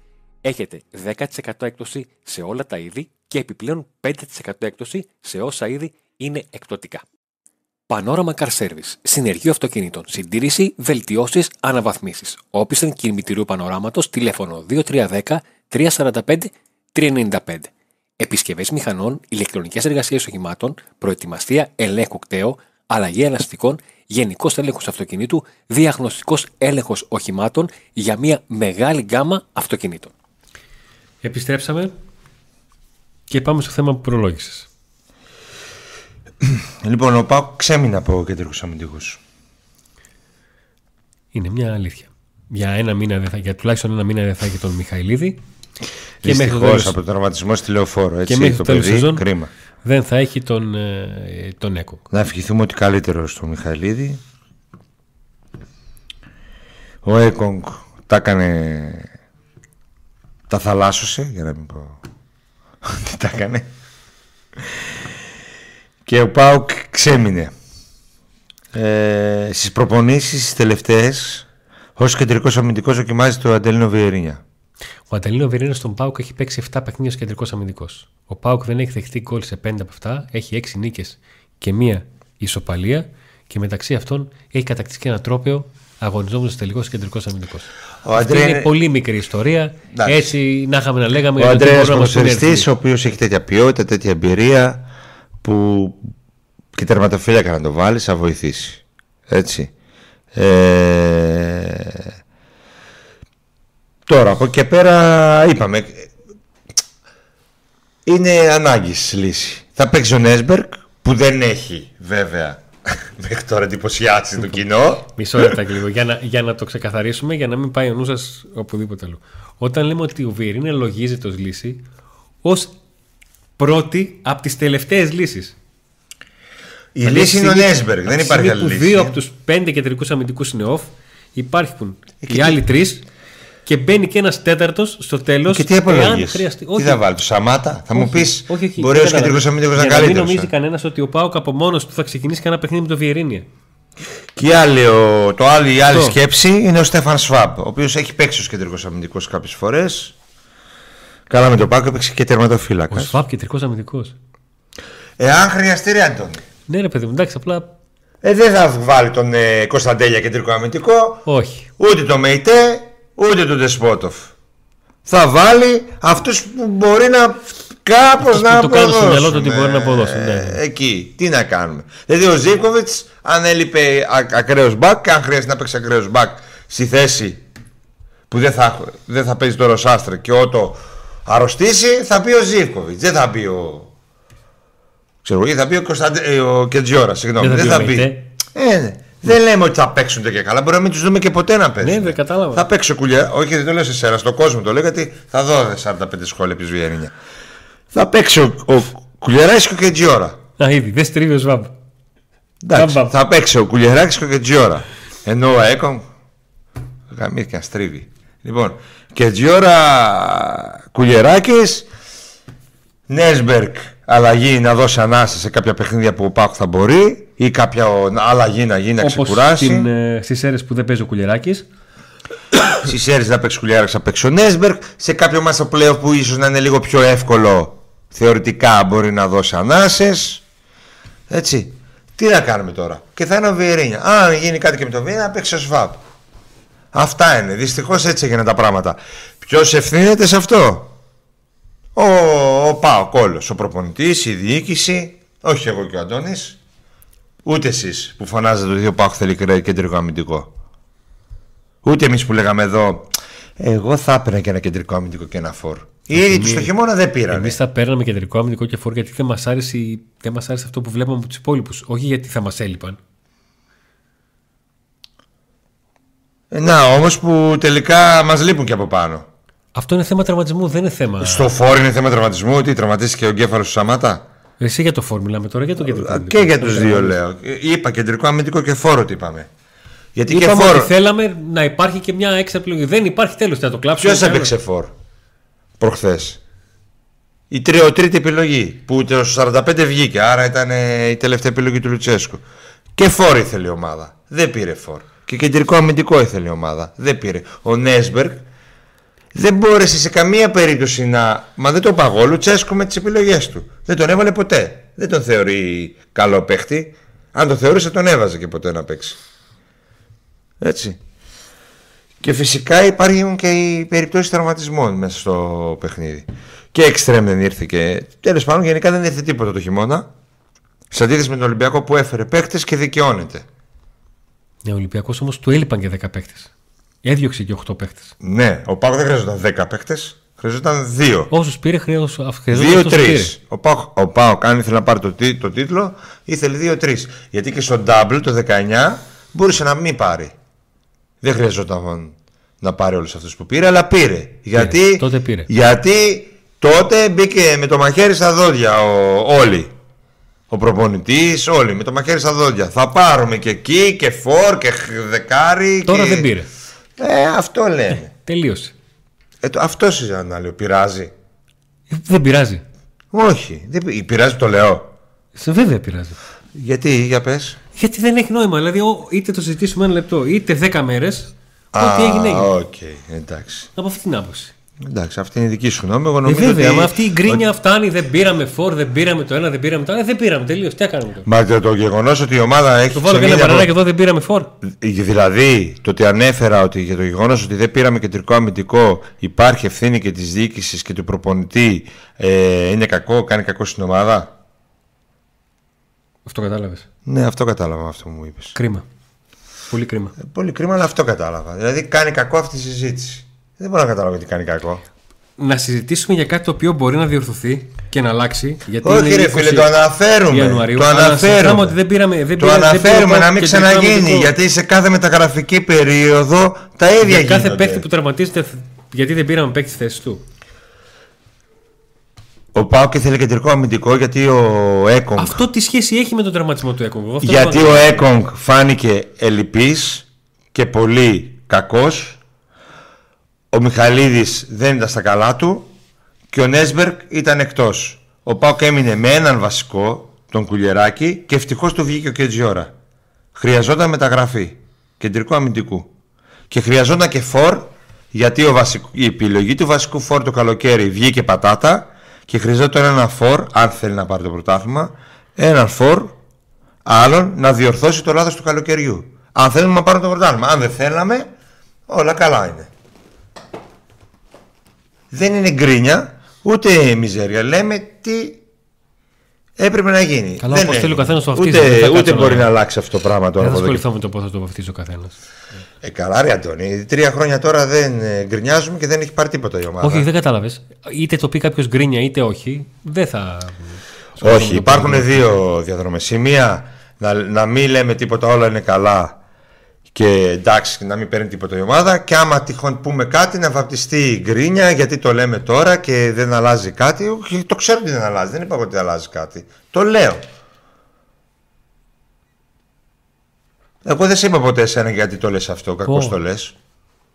έχετε 10% έκπτωση σε όλα τα είδη και επιπλέον 5% έκπτωση σε όσα είδη είναι εκπτωτικά. Πανόραμα Car Service. Συνεργείο αυτοκινήτων. Συντήρηση, βελτιώσεις, αναβαθμίσεις. Όπισθεν κινητηρίου πανοράματος, τηλέφωνο 2310 345 395. Επισκευές μηχανών, ηλεκτρονικές εργασίες οχημάτων, προετοιμαστία ελέγχου κταίου, αλλαγή ελαστικών, γενικός έλεγχος αυτοκινήτου, διαγνωστικός έλεγχος οχημάτων για μια μεγάλη γκάμα αυτοκινήτων. Επιστρέψαμε και πάμε στο θέμα που προλόγησες. Λοιπόν, ο Πάουκ ξέμεινε από κεντρικούς αμυντικούς. Είναι μια αλήθεια. Για, ένα μήνα δεν θα, για τουλάχιστον ένα μήνα δεν θα έχει τον Μιχαηλίδη. Και μέχρι το τέλος- από τον τραυματισμό στη λεωφόρο. Έτσι, και μέχρι το το τέλος παιδί, σεζόν κρίμα. δεν θα έχει τον, ε, τον Έκο. Να ευχηθούμε ότι καλύτερο στο Μιχαηλίδη. Ο Έκογκ τα έκανε. Τα θαλάσσωσε, για να μην πω. Τι τα έκανε. Και ο Πάουκ ξέμεινε. Ε, στις προπονήσεις τις τελευταίες ως κεντρικός αμυντικός δοκιμάζει το Αντελίνο Βιερίνια. Ο Αταλίνο Βερίνος στον Πάουκ έχει παίξει 7 παιχνίδια ως κεντρικός αμυντικός. Ο Πάουκ δεν έχει δεχτεί γκολ σε 5 από αυτά, έχει 6 νίκες και μία ισοπαλία και μεταξύ αυτών έχει κατακτήσει και ένα τρόπαιο αγωνιζόμενος τελικός κεντρικός αμυντικός. Ο Αυτή Αντρέ- είναι πολύ μικρή ιστορία. Εντάξει. Έτσι να είχαμε να λέγαμε Ο για το τι Αντρέας μπορούμε να μας πούνε Ποδοσφαιριστής, αριθμοί. ο οποίος έχει τέτοια ποιότητα, τέτοια εμπειρία που και τερματοφύλακα να το βάλεις θα βοηθήσει. Έτσι. Ε... Τώρα από εκεί και πέρα είπαμε είναι ανάγκης λύση. Θα παίξει ο Νέσμπερκ που δεν έχει βέβαια μέχρι τώρα εντυπωσιάσει το κοινό. Μισό λεπτάκι λίγο, για να, για να το ξεκαθαρίσουμε, για να μην πάει ο νους σας οπουδήποτε αλλού. Όταν λέμε ότι ο Βιερίνε λογίζεται ω λύση, ως πρώτη από τις τελευταίες λύσεις. Η λύση είναι ο Νέσμπερκ, δεν υπάρχει άλλη που λύση. δύο από τους πέντε κεντρικούς αμυντικούς είναι off, υπάρχουν Ε, και οι τι- άλλοι τρεις και μπαίνει και ένας τέταρτος στο τέλος. Και τι απολογίε. χρειαστεί. Τι θα βάλει, το Σαμάτα, θα μου πεις. όχι, όχι, Μπορεί ο δεν κατάλαβα. κεντρικό αμυντικό να Για είναι να μην καλύτερος. νομίζει κανένας ότι ο Πάοκ από μόνος του θα ξεκινήσει κανένα παιχνίδι με το Βιερίνια. Και η άλλη, ο- το άλλη, η άλλη Αυτό. σκέψη είναι ο Στέφαν Σβάμπ, ο οποίος έχει παίξει ως κεντρικός αμυντικός κάποιες φορές. Καλά με το Πάκο έπαιξε και Ο τερματοφύλακα. Σφάπ κεντρικός αμυντικός. Εάν χρειαστεί, ρε Αντώνη. Ναι, ρε παιδί μου, εντάξει, απλά Ε, δεν θα βάλει τον ε, Κωνσταντέλια κεντρικό αμυντικό, όχι. ούτε το Μεϊτέ, ούτε τον Τεσπότοφ. Θα βάλει αυτούς που μπορεί να κάπως Αυτούς που να το κάνουν στο αποδώσουν. μυαλό του ότι μπορεί να αποδώσουν, ναι, ναι. Εκεί. Τι να κάνουμε. Δηλαδή ο Ζήκοβιτς, αν έλειπε ακραίος μπακ, αν χρειάζεται να παίξει ακραίος μπακ στη θέση που δεν θα, δεν θα παίζει το Ροσάστρε και ότο αρρωστήσει, θα πει ο Ζήφκοβιτ. Δεν θα πει ο. Ξέρω, ή θα πει ο, Κωνσταντε... ε, ο Κεντζιόρα, συγγνώμη. Δεν θα Δεν πει θα ο πει. Μεϊτέ. Ε, ναι. Δεν λέμε ότι θα παίξουν και καλά. Μπορεί να μην τους δούμε και ποτέ να παίξουν. Ναι, δεν κατάλαβα. Θα παίξει ο κουλιά. Όχι, δεν το λέω σε σένα, στον κόσμο το λέω γιατί θα δω 45 σχόλια επί Βιερίνια. Θα παίξει ο, ο Κουλιαράκης και ο Κεντζιόρα. Α, ήδη, δεν στρίβει ο Σβάμπ. Εντάξει, Μπαμ, μπαμ. θα παίξει ο Κουλιαράκης και ο Κεντζιόρα. Ενώ ο Έκον. Γαμίθηκε και να στρίβει. Λοιπόν, Κεντζιόρα Κουλιαράκης. Νέσμπερκ αλλαγή να δώσει ανάσα σε κάποια παιχνίδια που ο Πάκου θα μπορεί ή κάποια ο- αλλαγή να γίνει να Όπως ξεκουράσει. ε, στις αίρες που δεν παίζει ο Κουλεράκη. Στις αίρες να παίξει Κουλιάρα, θα παίξει ο Νέσμπερκ. Σε κάποιο μάτσο πλέον που ίσως να είναι λίγο πιο εύκολο θεωρητικά μπορεί να δώσει ανάσες. Έτσι. Τι να κάνουμε τώρα. Και θα είναι ο Βιερίνια. Αν γίνει κάτι και με τον Βιερίνια, να παίξει ο Σβάμπ. Αυτά είναι. Δυστυχώς έτσι έγιναν τα πράγματα. Ποιος ευθύνεται σε αυτό; Ο, ο Πάο Κόλλο, ο προπονητής, η διοίκηση. Όχι εγώ και ο Αντώνης. Ούτε εσείς που φωνάζετε ότι ο Πάο θέλει κεντρικό αμυντικό. Ούτε εμείς που λέγαμε εδώ, εγώ θα έπαιρνα και ένα κεντρικό αμυντικό και ένα φόρ. Οι ίδιοι τους το χειμώνα δεν πήραν. Εμείς θα παίρναμε κεντρικό αμυντικό και φόρ γιατί δεν μας άρεσε, η- δεν μας άρεσε αυτό που βλέπαμε από τους υπόλοιπους. Όχι γιατί θα μας έλειπαν. Ε, Να όμως που τελικά μας λείπουν και από πάνω. Αυτό είναι θέμα τραυματισμού, δεν είναι θέμα. Στο φόρ είναι θέμα τραυματισμού, ότι τραυματίστηκε ο εγκέφαλος του Σαμάτα; Εσύ για το φόρ μιλάμε τώρα, για το κεντρικό. Α, αμυντικό. Και για τους δύο λέω. Ε, Είπα κεντρικό αμυντικό και φόρο τι είπαμε. Γιατί Είπαμε και φόρο. ότι θέλαμε να υπάρχει και μια έξτρα επιλογή. Δεν υπάρχει τέλος, θα το κλάψουμε. Ποιος έπαιξε φόρ προχθές; Η τρι- τρίτη επιλογή που το 45 βγήκε, άρα ήταν ε, η τελευταία επιλογή του Λουτσέσκου. Και φόρ ήθελε η ομάδα. Δεν πήρε φόρ. Και κεντρικό αμυντικό ήθελε η ομάδα. Δεν πήρε. Ο Νέσμπεργκ δεν μπόρεσε σε καμία περίπτωση να. Μα δεν το παγώ ο Λουτσέσκου με τις επιλογές του. Δεν τον έβαλε ποτέ. Δεν τον θεωρεί καλό παίχτη. Αν τον θεωρούσε, τον έβαζε και ποτέ να παίξει. Έτσι. Και φυσικά υπάρχουν και οι περιπτώσεις τραυματισμών μέσα στο παιχνίδι. Και εξτρέμ δεν ήρθε και. Τέλος πάντων, γενικά δεν ήρθε τίποτα το χειμώνα. Σε αντίθεση με τον Ολυμπιακό που έφερε παίχτε και δικαιώνεται. Ναι, ο Ολυμπιακός όμως του έλειπαν και 10 παίχτε. Έδιωξε και 8 παίχτες. Ναι, ο Πάκο δεν χρειαζόταν 10 παίχτες, χρειαζόταν 2. Όσου πήρε, χρειαζόταν. 2-3. Ο Πάοκ, ο Πάοκ, αν ήθελε να πάρει το, τι- το τίτλο, ήθελε 2-3. Γιατί και στο Double το 19 μπορούσε να μην πάρει. Δεν χρειαζόταν να πάρει όλους αυτούς που πήρε, αλλά πήρε. Γιατί, τότε πήρε. γιατί τότε μπήκε με το μαχαίρι στα δόντια ο, όλοι. Ο προπονητής, όλοι με το μαχαίρι στα δόντια. Θα πάρουμε και εκεί και φόρ και χ- δεκάρι. Τώρα και... δεν πήρε. Ε, αυτό λέμε. Τελείωσε. Ε, το, αυτός συζητάνε να λέω. Πειράζει. Ε, Δεν πειράζει. Όχι. Δεν, πει- πειράζει το λέω. Σε βέβαια πειράζει. Γιατί, για πες. Γιατί δεν έχει νόημα. Δηλαδή, ο- είτε το συζητήσουμε ένα λεπτό, είτε 10 μέρες. Ό,τι Α, έγινε, έγινε. Οκ, εντάξει. Από αυτή την άποψη. Εντάξει, αυτή είναι η δική σου γνώμη. Εγώ Ε, νομίζω βέβαια, ότι... μα αυτή η γκρίνια φτάνει. Δεν πήραμε φορ, δεν πήραμε το ένα, δεν πήραμε το άλλο. Ε, Δεν πήραμε. Τελείως. Τι κάναμε τώρα; Μα το, το γεγονός ότι η ομάδα έχει Το βάλω και ένα ξεμείνει μπανάνα από- και εδώ δεν πήραμε φορ. Δηλαδή, το ότι ανέφερα ότι για το γεγονός ότι δεν πήραμε κεντρικό αμυντικό υπάρχει ευθύνη και της διοίκησης και του προπονητή ε, είναι κακό, κάνει κακό στην ομάδα; Αυτό κατάλαβες. Ναι, αυτό κατάλαβα με αυτό που μου είπες. Κρίμα. Πολύ κρίμα. Πολύ κρίμα, αλλά αυτό κατάλαβα. Δηλαδή, κάνει κακό αυτή η συζήτηση. Δεν μπορώ να καταλάβω τι κάνει κακό. Να συζητήσουμε για κάτι το οποίο μπορεί να διορθωθεί και να αλλάξει. Γιατί Όχι, είναι ρε 20 φίλε, το αναφέρουμε. Ιανουαρίου. Το Αλλά συζητάμε αναφέρουμε. ότι δεν πήραμε. Δεν Το πήραμε- δεν αναφέρουμε πήραμε να μην κεντρικό ξαναγίνει. αμυντικό. Γιατί σε κάθε μεταγραφική περίοδο τα ίδια Για γίνονται. κάθε παίκτη που τραυματίζεται, γιατί δεν πήραμε παίκτη στη θέση του. Ο Πάοκ ήθελε κεντρικό αμυντικό γιατί ο Έκογκ. Αυτό τι σχέση έχει με τον τραυματισμό του Έκογκ. Εγώ αυτό Γιατί δεν ο το- Έκογκ φάνηκε ελλειπής και πολύ κακός. Ο Μιχαλίδης δεν ήταν στα καλά του και ο Νέσμπερκ ήταν εκτός. Ο Πάοκ έμεινε με έναν βασικό, τον Κουλιεράκη, και ευτυχώς του βγήκε ο Κετζιόρα. Χρειαζόταν μεταγραφή κεντρικού αμυντικού. Και χρειαζόταν και φορ, γιατί ο βασικ- η επιλογή του βασικού φορ το καλοκαίρι βγήκε πατάτα και χρειαζόταν ένα φορ, αν θέλει να πάρει το πρωτάθλημα, έναν φορ άλλον να διορθώσει το λάθος του καλοκαιριού. Αν θέλουμε να πάρουμε το πρωτάθλημα. Αν δεν θέλαμε, όλα καλά είναι. Δεν είναι γκρίνια, ούτε μιζέρια. Λέμε τι έπρεπε να γίνει. Καλά, δεν όπως θέλει ο έγινε. καθένας το βαφτίζει, Ούτε, δεν θα ούτε κάτσω μπορεί να- να αλλάξει αυτό το πράγμα τώρα. Δεν θα από εδώ και ασχοληθώ με το πώς θα το βαφτίσει ο καθένας. ε, καλά, ρε Αντώνη. Τρία χρόνια τώρα δεν ε, γκρινιάζουμε και δεν έχει πάρει τίποτα η ομάδα. Όχι, δεν κατάλαβες. Είτε το πει κάποιος γκρίνια είτε όχι, δεν θα. Όχι, υπάρχουν δύο διαδρομές. Η μία να, να μην λέμε τίποτα, όλα είναι καλά και εντάξει, να μην παίρνει τίποτα η ομάδα. Και άμα τυχόν πούμε κάτι, να βαπτιστεί η γκρίνια γιατί το λέμε τώρα και δεν αλλάζει κάτι. Όχι, το ξέρω ότι δεν αλλάζει. Δεν είπα ότι αλλάζει κάτι. Το λέω. Εγώ δεν σε είπα ποτέ εσένα γιατί το λες αυτό, κακώς Πω. το λες.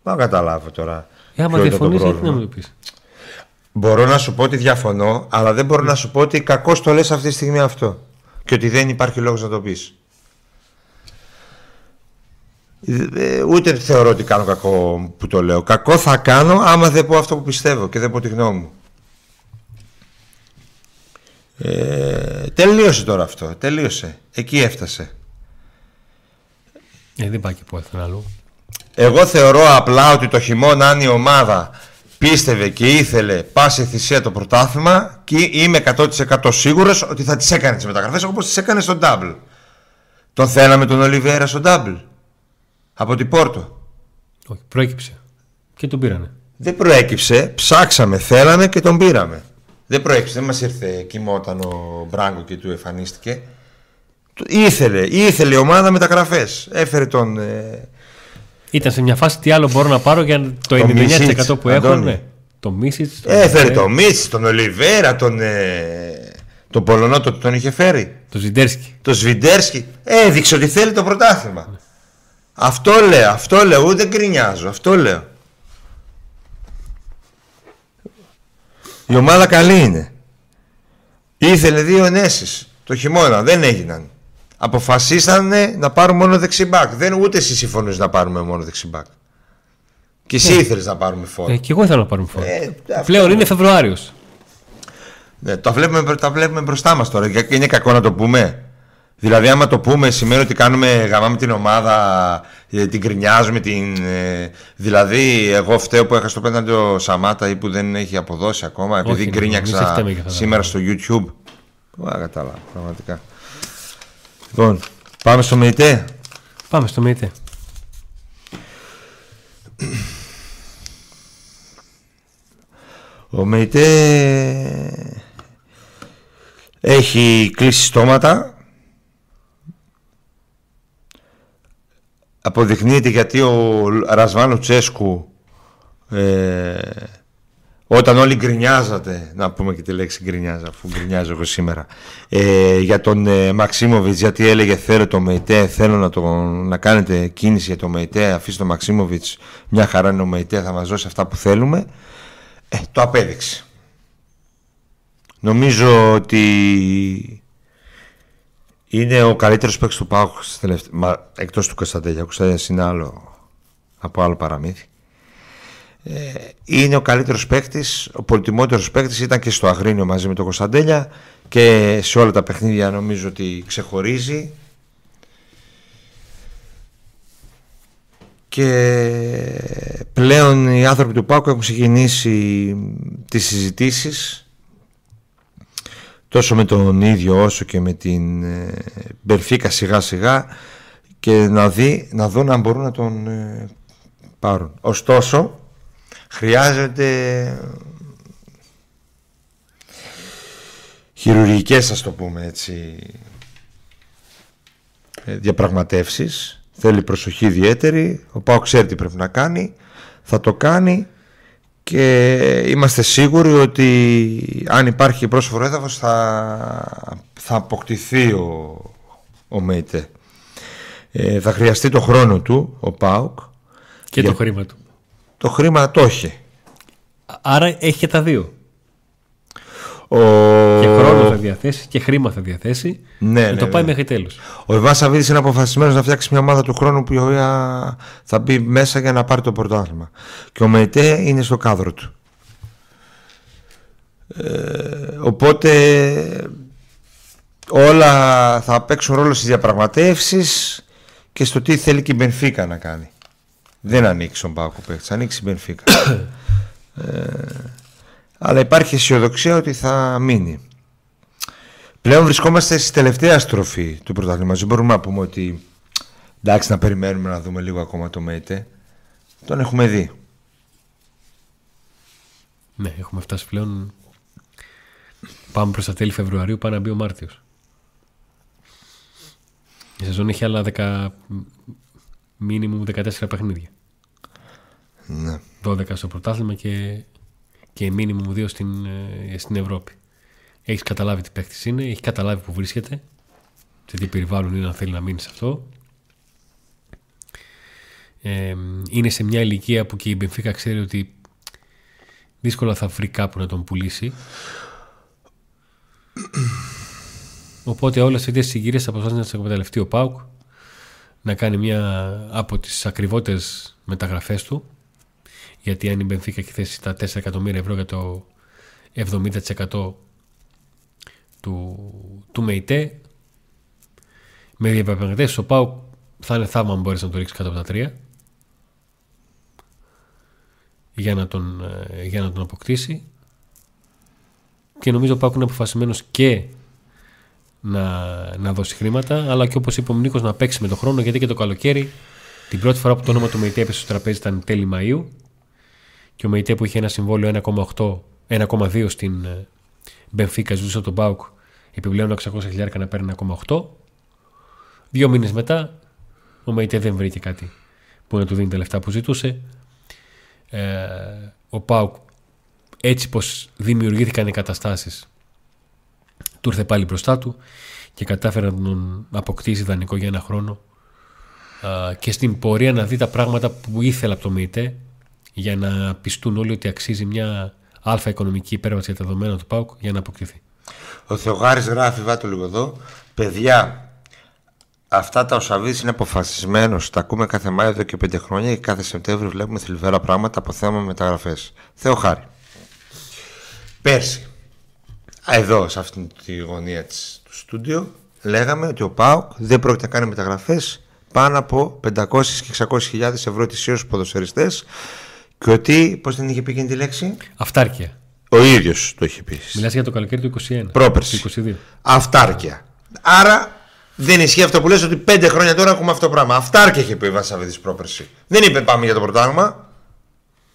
Μα καταλάβω τώρα. Ε, άμα ποιο ήταν το διαφωνείς, γιατί να πρόβλημα. μου το πεις; Μπορώ να σου πω ότι διαφωνώ, αλλά δεν μπορώ να σου πω ότι κακό το λες αυτή τη στιγμή αυτό. Και ότι δεν υπάρχει λόγος να το πεις. Ε, ούτε θεωρώ ότι κάνω κακό που το λέω. Κακό θα κάνω άμα δεν πω αυτό που πιστεύω και δεν πω τη γνώμη μου. Ε, τελείωσε τώρα αυτό. Τελείωσε. Εκεί έφτασε. Ε, δεν πάει και πουθενά αλλού. Εγώ θεωρώ απλά ότι το χειμώνα αν η ομάδα πίστευε και ήθελε πάση θυσία το πρωτάθλημα και είμαι 100% σίγουρος ότι θα τις έκανες τις μεταγραφές όπως τις έκανες στο Double. Τον θέλαμε τον Ολιβέρα στο Double. Από την Πόρτο. Όχι, προέκυψε. Και τον πήρανε. Δεν προέκυψε, ψάξαμε, θέλαμε και τον πήραμε. Δεν προέκυψε, δεν μας ήρθε κοιμόταν ο Μπράγκο και του εμφανίστηκε. Του- Ήθελε, ήθελε η ομάδα μεταγραφές. Έφερε τον... ε, Ήταν σε μια φάση τι άλλο μπορώ να πάρω για το, Το 99% Μίσιτς, που έχω. Αντώνη. Ναι. Το Μίσιτς. Έφερε τον Μίτς, τον Ολιβέρα, τον, ε, τον Πολωνό τότε τον είχε φέρει. Το Ζιντέρσκι. Το Σβιντέρσκι. Έδειξε ότι θέλει το πρωτάθλημα. Αυτό λέω, αυτό λέω, ούτε γκρινιάζω, αυτό λέω. Η ομάδα καλή είναι. Ήθελε δύο ενέσεις το χειμώνα, δεν έγιναν. Αποφασίσανε να πάρουν μόνο δεξιμπάκ. Δεν ούτε εσύ συμφωνείς να πάρουμε μόνο δεξιμπάκ. Και εσύ ήθελες να πάρουμε φόρο. Ε, και εγώ ήθελα να πάρουμε φόρο. Ε, αυτό Πλέον είναι Φεβρουάριος. Ναι, τα, βλέπουμε, τα βλέπουμε μπροστά μας τώρα και είναι κακό να το πούμε. Δηλαδή άμα το πούμε σημαίνει ότι κάνουμε, γαμάμε την ομάδα, ε, την κρινιάζουμε, την, ε, δηλαδή εγώ φταίω που έχασα το πέναντι ο Σαμάτα ή που δεν έχει αποδώσει ακόμα επειδή Όχι, ναι, μην σε γκρίνιαξα φταίμε για αυτά τα σήμερα στο YouTube. Ά, κατάλαβα, πραγματικά. Λοιπόν, πάμε στο ΜΕΙΤΕ. Πάμε στο ΜΕΙΤΕ. Ο ΜΕΙΤΕ έχει κλείσει στόματα. Αποδεικνύεται γιατί ο Ρασβάνο Τσέσκου ε, όταν όλοι γκρινιάζατε, να πούμε και τη λέξη γκρινιάζα, αφού γκρινιάζω εγώ σήμερα, ε, για τον ε, Μαξίμοβιτς, γιατί έλεγε θέλω το ΜΕΙΤΕ, θέλω να, το, να κάνετε κίνηση για το ΜΕΙΤΕ, αφήστε το Μαξίμοβιτς, μια χαρά είναι ο ΜΕΙΤΕ, θα μας δώσει αυτά που θέλουμε. Ε, το απέδειξε. Νομίζω ότι είναι ο καλύτερος παίκτης του ΠΑΟΚ στις τελευταίες- μα, εκτός του Κωνσταντέλια. Ο Κωνσταντέλιας είναι άλλο, από άλλο παραμύθι. Ε, είναι ο καλύτερος παίκτης, ο πολυτιμότερος παίκτης ήταν και στο Αγρίνιο μαζί με τον Κωνσταντέλια και σε όλα τα παιχνίδια νομίζω ότι ξεχωρίζει και πλέον οι άνθρωποι του ΠΑΟΚ έχουν ξεκινήσει τις συζητήσεις τόσο με τον ίδιο όσο και με την ε, Μπερφίκα σιγά σιγά και να, δει, να δουν αν μπορούν να τον ε, πάρουν. Ωστόσο χρειάζεται χειρουργικές ας το πούμε έτσι ε, διαπραγματεύσεις. Θέλει προσοχή ιδιαίτερη. Ο Πάο ξέρει τι πρέπει να κάνει. Θα το κάνει και είμαστε σίγουροι ότι αν υπάρχει πρόσφορο έδαφος θα, θα αποκτηθεί ο, ο ΜΕΙΤΕ ε, θα χρειαστεί το χρόνο του ο ΠΑΟΚ Και Για- το χρήμα του. το χρήμα το έχει Άρα έχει και τα δύο. Ο... Και χρόνο θα διαθέσει και χρήμα θα διαθέσει. Ναι, και ναι, το πάει ναι. μέχρι τέλου. Ο Ιβάν Σαββίδης είναι αποφασισμένος να φτιάξει μια ομάδα του χρόνου που η οποία θα μπει μέσα για να πάρει το πρωτάθλημα. Και ο ΜΕΤΕ είναι στο κάδρο του. Ε, οπότε όλα θα παίξουν ρόλο στις διαπραγματεύσεις και στο τι θέλει και η Μπενφίκα να κάνει. Δεν ανοίξει τον Πάκο παίκτης, ανοίξει η Μπενφίκα. ε, αλλά υπάρχει αισιοδοξία ότι θα μείνει. Πλέον βρισκόμαστε στη τελευταία στροφή του πρωταθλήματος. Δεν μπορούμε να πούμε ότι εντάξει να περιμένουμε να δούμε λίγο ακόμα το ΜΕΙΤΕ. Τον έχουμε δει. Ναι, έχουμε φτάσει πλέον. Πάμε προς τα τέλη Φεβρουαρίου, πάει να μπει ο Μάρτιος. Η σεζόν έχει άλλα 10, μίνιμουμ 14 παιχνίδια. Ναι. 12 στο πρωτάθλημα και, και μίνιμουμ 2 στην, ε, στην Ευρώπη. Έχεις καταλάβει τι παίκτης είναι, έχεις καταλάβει που βρίσκεται, σε τι περιβάλλον είναι αν θέλει να μείνεις σε αυτό. Ε, είναι σε μια ηλικία που και η Μπενφίκα ξέρει ότι δύσκολα θα βρει κάπου να τον πουλήσει. Οπότε όλες αυτές τις συγκυρίες αποφάσισε να τις εκμεταλλευτεί ο Πάουκ να κάνει μια από τις ακριβότερες μεταγραφές του γιατί αν η Μπενφίκα έχει θέσει τα 4 εκατομμύρια ευρώ για το 70% του, του ΜΕΙΤΕ με διαπραγματεύσεις ο Πάουκ θα είναι θαύμα αν μπορείς να το ρίξει κάτω από τα τρία για να τον, ε, για να τον αποκτήσει. Και νομίζω ο Πάουκ είναι αποφασισμένος και να, να δώσει χρήματα αλλά και όπως είπε ο Νίκος να παίξει με τον χρόνο γιατί και το καλοκαίρι την πρώτη φορά που το όνομα του ΜΕΙΤΕ έπεσε στο τραπέζι ήταν τέλη Μαΐου και ο ΜΕΙΤΕ που είχε ένα συμβόλαιο 1,8 1,2 στην ε, Μπενφίκα ζούσε από τον Πάουκ επιπλέον 600 χιλιάρικα να παίρνει 1,8 δύο μήνες μετά ο ΜΕΙΤΕ δεν βρήκε κάτι που να του δίνει τα λεφτά που ζητούσε. Ε, ο Πάουκ έτσι πως δημιουργήθηκαν οι καταστάσεις του ήρθε πάλι μπροστά του και κατάφερε να τον αποκτήσει δανεικό για ένα χρόνο Α, και στην πορεία να δει τα πράγματα που ήθελα από το ΜΙΤΕ για να πιστούν όλοι ότι αξίζει μια αλφα οικονομική υπέρβαση για τα δεδομένα του ΠΑΟΚ για να αποκτηθεί. Ο Θεογάρης γράφει, βάτω λίγο εδώ, παιδιά, αυτά τα ο Σαββίδης είναι αποφασισμένος, τα ακούμε κάθε Μάιο εδώ και πέντε χρόνια και κάθε Σεπτέμβριο βλέπουμε θλιβερά πράγματα από θέμα μεταγραφές. Θεοχάρη. Πέρσι, εδώ σε αυτήν τη γωνία της, του στούντιο, λέγαμε ότι ο ΠΑΟΚ δεν πρόκειται να κάνει μεταγραφές πάνω από 500 και 600 χιλιάδες ευρώ ετησίως ποδοσφαιριστές και ότι, πώς την είχε πει εκείνη τη λέξη, Αυτάρκεια. ο ίδιος το είχε πει. Μιλάς για το καλοκαίρι του 21. Πρόπερση. Του 22. Αυτάρκεια. Άρα δεν ισχύει αυτό που λες ότι πέντε χρόνια τώρα έχουμε αυτό το πράγμα. Αυτάρκεια είχε πει ο Βασαβίδης πρόπερση. Δεν είπε πάμε για το πρωτάθλημα.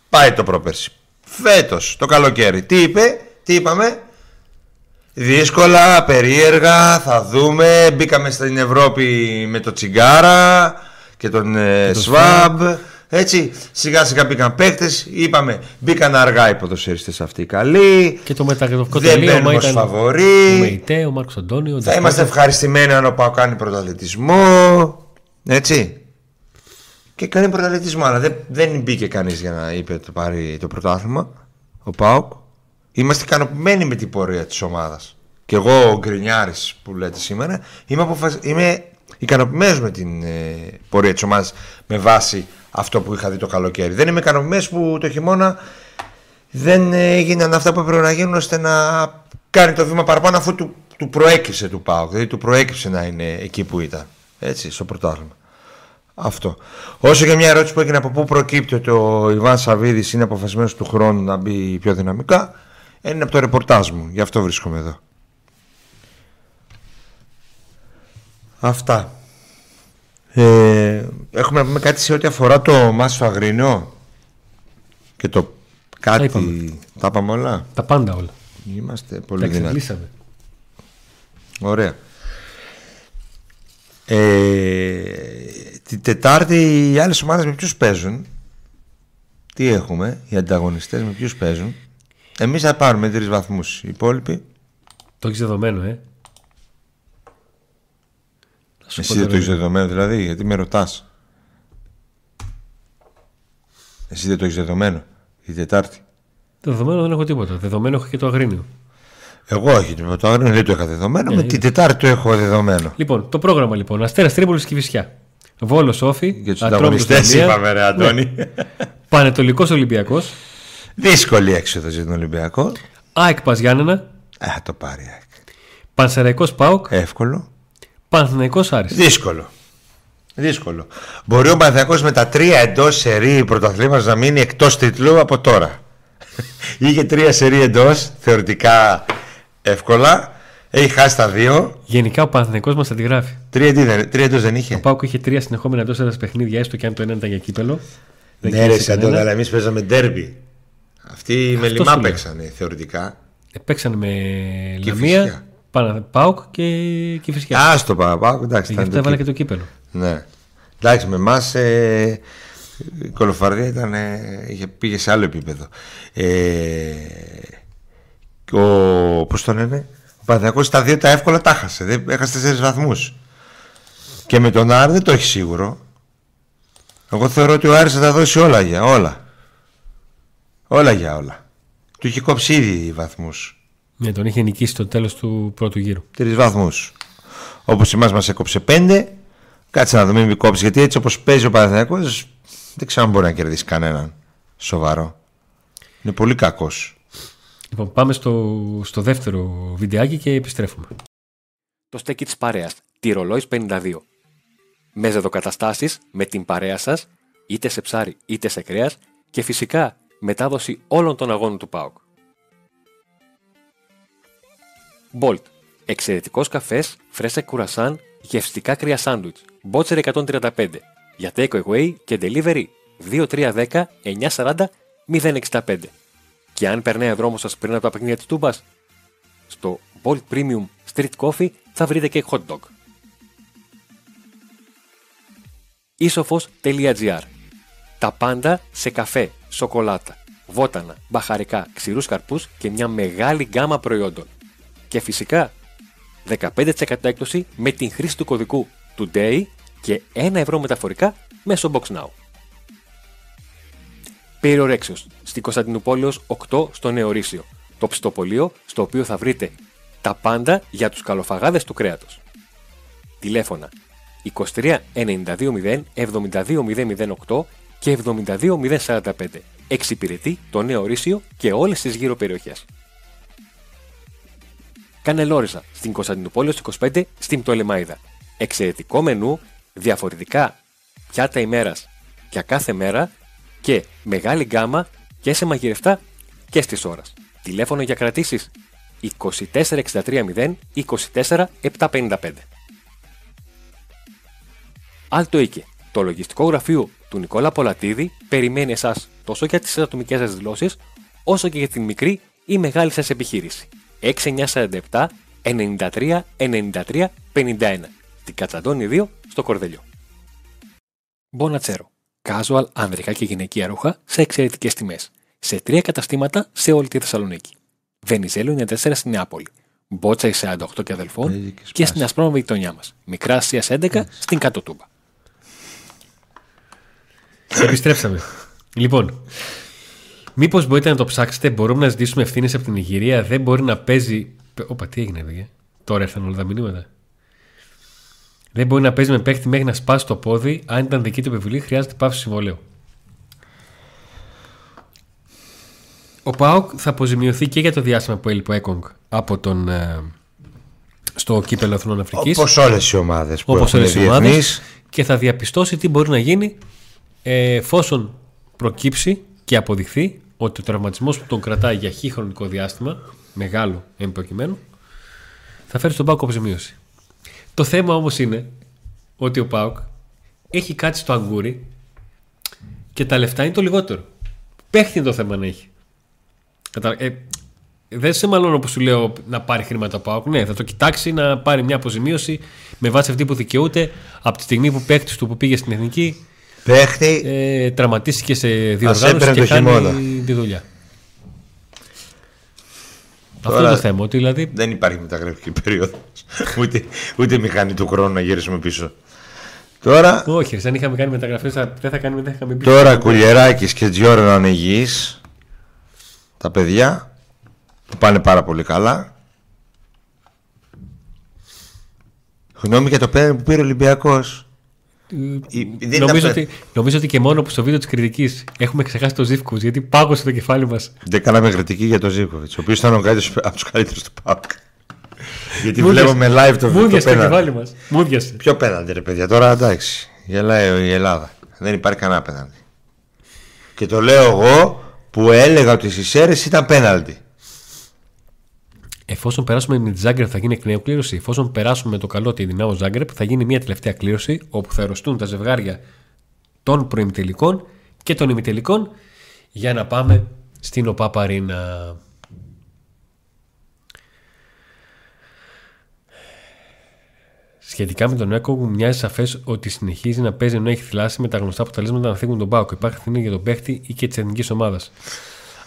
Πάει το πρόπερση. Φέτος το καλοκαίρι. Τι είπε, τι είπαμε; Δύσκολα, περίεργα, θα δούμε. Μπήκαμε στην Ευρώπη με το Τσιγκάρα και τον ε, το Σβάμπ. Έτσι, σιγά σιγά μπήκαν παίκτες. Είπαμε, μπήκαν αργά οι ποδοσφαιριστές αυτοί οι καλοί. Και το μεταγραφικό Δεν τελείωμα μπαίνουμε ως ήταν ο φαβορή. Μεϊτέ, ο Μάρκος Αντώνιο. ο Θα είμαστε Ντεφάκο. ευχαριστημένοι αν ο Πάο κάνει πρωταθλητισμό. Έτσι. Και κάνει πρωταθλητισμό, αλλά δεν, δεν μπήκε κανείς για να είπε το πάρει το πρωτάθλημα. Ο Πάοκ. Είμαστε ικανοποιημένοι με την πορεία της ομάδας. Και εγώ ο Γκρινιάρης που λέτε σήμερα είμαι, αποφασ... είμαι ικανοποιημένος με την ε, πορεία της ομάδας με βάση αυτό που είχα δει το καλοκαίρι. Δεν είμαι ικανοποιημένος που το χειμώνα δεν έγιναν αυτά που έπρεπε να γίνουν ώστε να κάνει το βήμα παραπάνω αφού του, του προέκυψε του ΠΑΟΚ. Δηλαδή του προέκυψε να είναι εκεί που ήταν. Έτσι, στο πρωτάθλημα. Αυτό. Όσο και μια ερώτηση που έγινε από πού προκύπτει ότι ο Ιβάν Σαββίδης είναι αποφασισμένος του χρόνου να μπει πιο δυναμικά, είναι από το ρεπορτάζ μου. Γι' αυτό βρίσκομαι εδώ. Αυτά. Ε, έχουμε να πούμε κάτι σε ό,τι αφορά το Μάσο Αγρίνιο και το κάτι. είπαμε. Τα είπαμε όλα. Τα πάντα όλα. Είμαστε Τα πολύ δυνατοί. εξαντλήσαμε. Ωραία. Ε, την Τετάρτη οι άλλες ομάδες με ποιους παίζουν; Τι έχουμε, οι ανταγωνιστές με ποιους παίζουν; Εμείς θα πάρουμε τρεις βαθμούς. Οι υπόλοιποι, Το έχεις δεδομένο, ε. Θα σου εσύ πω δεν το τώρα. έχεις δεδομένο δηλαδή, γιατί με ρωτάς. Εσύ δεν το έχεις δεδομένο, η Τετάρτη. Το δεδομένο δεν έχω τίποτα. Δεδομένο έχω και το αγρίνιο. Εγώ όχι, το άγριο δεν το είχα δεδομένο, Ναι, με είναι. την Τετάρτη το έχω δεδομένο. Λοιπόν, το πρόγραμμα λοιπόν. Αστέρας Τρίπολης και Φυσιά. Βόλο Όφη. Για τους Ατρόμητος ανταγωνιστές Λαμία, είπαμε ρε Αντώνη. Πανετολικός Ολυμπιακός. Δύσκολη έξοδος για τον Ολυμπιακό. ΑΕΚ Πας Γιάννενα. Ε, θα το πάρει. ΑΕΚ. Πανσεραϊκός Πάοκ. Εύκολο. Παναθηναϊκός Άρης. Δύσκολο. Δύσκολο. Μπορεί ο Παναθηναϊκός με τα τρία εντός σερή πρωταθλήματος να μείνει εκτός τίτλου από τώρα; Είχε τρία σερή εντός, θεωρητικά εύκολα. Έχει χάσει τα δύο. Γενικά ο Παναθηναϊκός μας αντιγράφει. Τρία, τι δεν, τρία εντός δεν είχε. Ο Πάοκ είχε τρία συνεχόμενα εντός έδρα παιχνίδια, έστω και αν το ένα ήταν για κύπελο. Δεν Ναι, ρε, κέρδισε σαν κανένα. αλλά εμείς παίζαμε ντέρμπι. Αυτοί με σου λιμά λέω. παίξανε θεωρητικά. Ε, Παίξανε με Και Λαμία, Φυσιά. Πάνα- Πάοκ και, και Φυσιά. Α το πάω, εντάξει. Ε, Γι' ήταν αυτό το έβαλα κύπ- και το κύπελο. Ναι. Εντάξει, με εμάς ε, η κολοφαρδία ήταν, ε, είχε, πήγε σε άλλο επίπεδο. Ε, και ο, πώς το λένε, ο Παναθηναϊκός τα δύο τα εύκολα τα χάσε. Δεν, έχασε τέσσερις βαθμούς. Και με τον Άρη δεν το έχει σίγουρο. Εγώ θεωρώ ότι ο Άρης θα τα δώσει όλα για όλα. Όλα για όλα. Του είχε κόψει ήδη βαθμούς. Ναι, τον είχε νικήσει στο τέλος του πρώτου γύρου. Τρεις βαθμούς. Όπως εμάς μας έκοψε πέντε, κάτσε να δούμε μην κόψεις. Γιατί έτσι όπως παίζει ο Παναθηναϊκός δεν ξέρω αν μπορεί να κερδίσει κανέναν σοβαρό. Είναι πολύ κακός. Λοιπόν, πάμε στο, στο δεύτερο βιντεάκι και επιστρέφουμε. Το στέκι της παρέας, τη Ρολόης 52. Με ζεδοκαταστάσεις, με την παρέα σας, είτε σε ψάρι είτε σε κρέας και φυσικά μετάδοση όλων των αγώνων του ΠΑΟΚ. Bolt. Εξαιρετικός καφές, φρέσε κουρασάν, γευστικά κρύα σάντουιτς. Μπότσερ 135. Για take away και delivery 2310 940 065. Και αν περνάει ο δρόμος σας πριν από τα παιχνίδια της Τούμπας, στο Bolt Premium Street Coffee θα βρείτε και hot dog. Isofos.gr. Τα πάντα σε καφέ, σοκολάτα, βότανα, μπαχαρικά, ξηρούς καρπούς και μια μεγάλη γκάμα προϊόντων. Και φυσικά 15% έκπτωση με την χρήση του κωδικού TODAY και 1 ευρώ μεταφορικά μέσω BoxNow. Περιορέξεως, στην Κωνσταντινούπολεως 8 στο Νεορίσιο, το ψητοπολείο στο οποίο θα βρείτε τα πάντα για τους καλοφαγάδες του κρέατος. Τηλέφωνα 23 92 0 και 72045. Εξυπηρετεί το νέο Ρήσιο και όλες τις γύρω περιοχές. Κανελόριζα στην Κωνσταντινούπολη 25 στην Πτολεμάιδα. Εξαιρετικό μενού, διαφορετικά πιάτα ημέρας για κάθε μέρα και μεγάλη γκάμα και σε μαγειρευτά και στις ώρας. Τηλέφωνο για κρατήσεις 2463 0 24 Άλτο Οίκε, το λογιστικό γραφείο του Νικόλα Πολατίδη περιμένει εσάς τόσο για τις ατομικές σας δηλώσεις, όσο και για την μικρή ή μεγάλη σας επιχείρηση. 6947 93 93 51. Την Κατσαντώνη 2 στο Κορδελιό. Μπονατσέρο. Casual, ανδρικά και γυναικεία ρούχα σε εξαιρετικές τιμές. Σε τρία καταστήματα σε όλη τη Θεσσαλονίκη. Βενιζέλο 94 στην Νεάπολη. Μπότσα 48 και αδελφών και στην Ασπρόμαβη γειτονιά μας. Μικρά Ασία 11 στην Κάτω Τούμπα. Επιστρέψαμε. λοιπόν, μήπως μπορείτε να το ψάξετε, μπορούμε να ζητήσουμε ευθύνες από την Ιγυρία. Δεν μπορεί να παίζει. Όπα, τι έγινε, παιδιά. Τώρα ήρθαν όλα τα μηνύματα. Δεν μπορεί να παίζει με παίχτη μέχρι να σπάσει το πόδι. Αν ήταν δική του επιβολή, χρειάζεται πάυση συμβολέου. Ο Πάοκ θα αποζημιωθεί και για το διάστημα που έλειπε ο Έκογκ από τον, ε, στο κύπελο Εθνών Αφρικής. Όπως όλες οι ομάδες που Όπως έχουν όλες οι ομάδες, διεθνείς. και θα διαπιστώσει τι μπορεί να γίνει ε, εφόσον προκύψει και αποδειχθεί ότι ο τραυματισμός που τον κρατάει για χι χρονικό διάστημα, μεγάλο εν προκειμένου, θα φέρει στον Πάουκ αποζημίωση. Το θέμα όμως είναι ότι ο Πάουκ έχει κάτι στο αγκούρι και τα λεφτά είναι το λιγότερο. Παίχτη είναι το θέμα να έχει. Κατα... Ε, δεν σε μάλλον όπω σου λέω να πάρει χρήματα από ΑΟΚ. Ναι, θα το κοιτάξει να πάρει μια αποζημίωση με βάση αυτή που δικαιούται από τη στιγμή που παίχτης του που πήγε στην εθνική Παίχτη, ε, τραυματίστηκε σε διοργάνωση έπαιρνε και το κάνει χειμώνα. τη δουλειά. Αυτό Τώρα- είναι το θέμα. Ότι δηλαδή δεν υπάρχει μεταγραφική περίοδος. ούτε, ούτε μηχανή του χρόνου να γυρίσουμε πίσω. Τώρα, Όχι, ρε, αν είχαμε κάνει μεταγραφές, δεν θα κάνουμε, δεν θα είχαμε πει. τώρα Κουλιεράκης και Τζιόρα να είναι υγιείς, τα παιδιά που πάνε πάρα πολύ καλά. Γνώμη για το πέρα που πήρε ο Ολυμπιακός. Η- δεν Νομίζω ήταν- ότι, νομίζω ότι και μόνο που στο βίντεο της κριτικής έχουμε ξεχάσει το Ζήφκου γιατί πάγωσε το κεφάλι μας. Δεν κάναμε κριτική για τον Ζήκοβιτς, ο οποίος ήταν ο καλύτερος από τους καλύτερους του ΠΑΟΚ. Γιατί Μου βλέπουμε live το, το Μούδιασε το πέναλτι. κεφάλι μας. Μούδιασε. Ποιο πέναντι ρε παιδιά, τώρα εντάξει. Γελάει η Ελλάδα. Δεν υπάρχει κανένα πέναντι. Και το λέω εγώ που έλεγα ότι στις αίρες ήταν πέναλτι. Εφόσον περάσουμε με τη Ζάγκρεπ θα γίνει εκ νέου κλήρωση. Εφόσον περάσουμε με το καλό τη Δυνάμω Ζάγκρεπ θα γίνει μια τελευταία κλήρωση όπου θα ερωστούν τα ζευγάρια των προημιτελικών και των ημιτελικών για να πάμε στην ΟΠΑ Παρίνα. Σχετικά με τον Έκο, μου μοιάζει σαφές ότι συνεχίζει να παίζει ενώ έχει θυλάσει με τα γνωστά αποτελέσματα να θίγουν τον Πάοκ. Υπάρχει ευθύνη για τον παίχτη ή και της εθνικής ομάδας.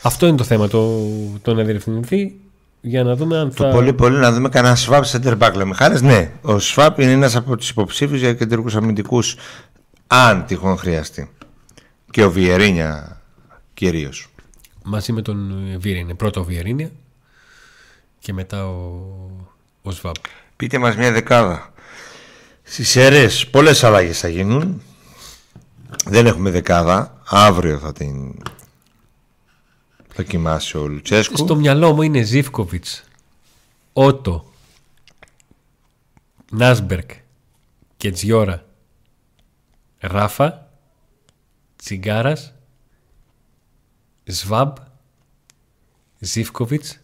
Αυτό είναι το θέμα, το, το να διευθυνθεί για να δούμε αν Το θα. πολύ πολύ να δούμε κανένα Σβάπ center back. Λέμε χάρες, ναι. Ο Σβάπ είναι ένας από τους υποψήφιους για κεντρικούς αμυντικούς αν τυχόν χρειαστεί. Και ο Βιερίνια κυρίως. Μαζί με τον Βιερίνια. Πρώτα ο Βιερίνια και μετά ο, ο Σβάμπ. Πείτε μας μια δεκάδα. Στις αίρες πολλές αλλαγές θα γίνουν. Δεν έχουμε δεκάδα. Αύριο θα την δοκιμάσει ο Λουτσέσκου. Στο μυαλό μου είναι Ζήφκοβιτς, Ότο, Νάσμπερκ και Τζιόρα, Ράφα, Τσιγκάρας, Σβάμπ, Ζήφκοβιτς,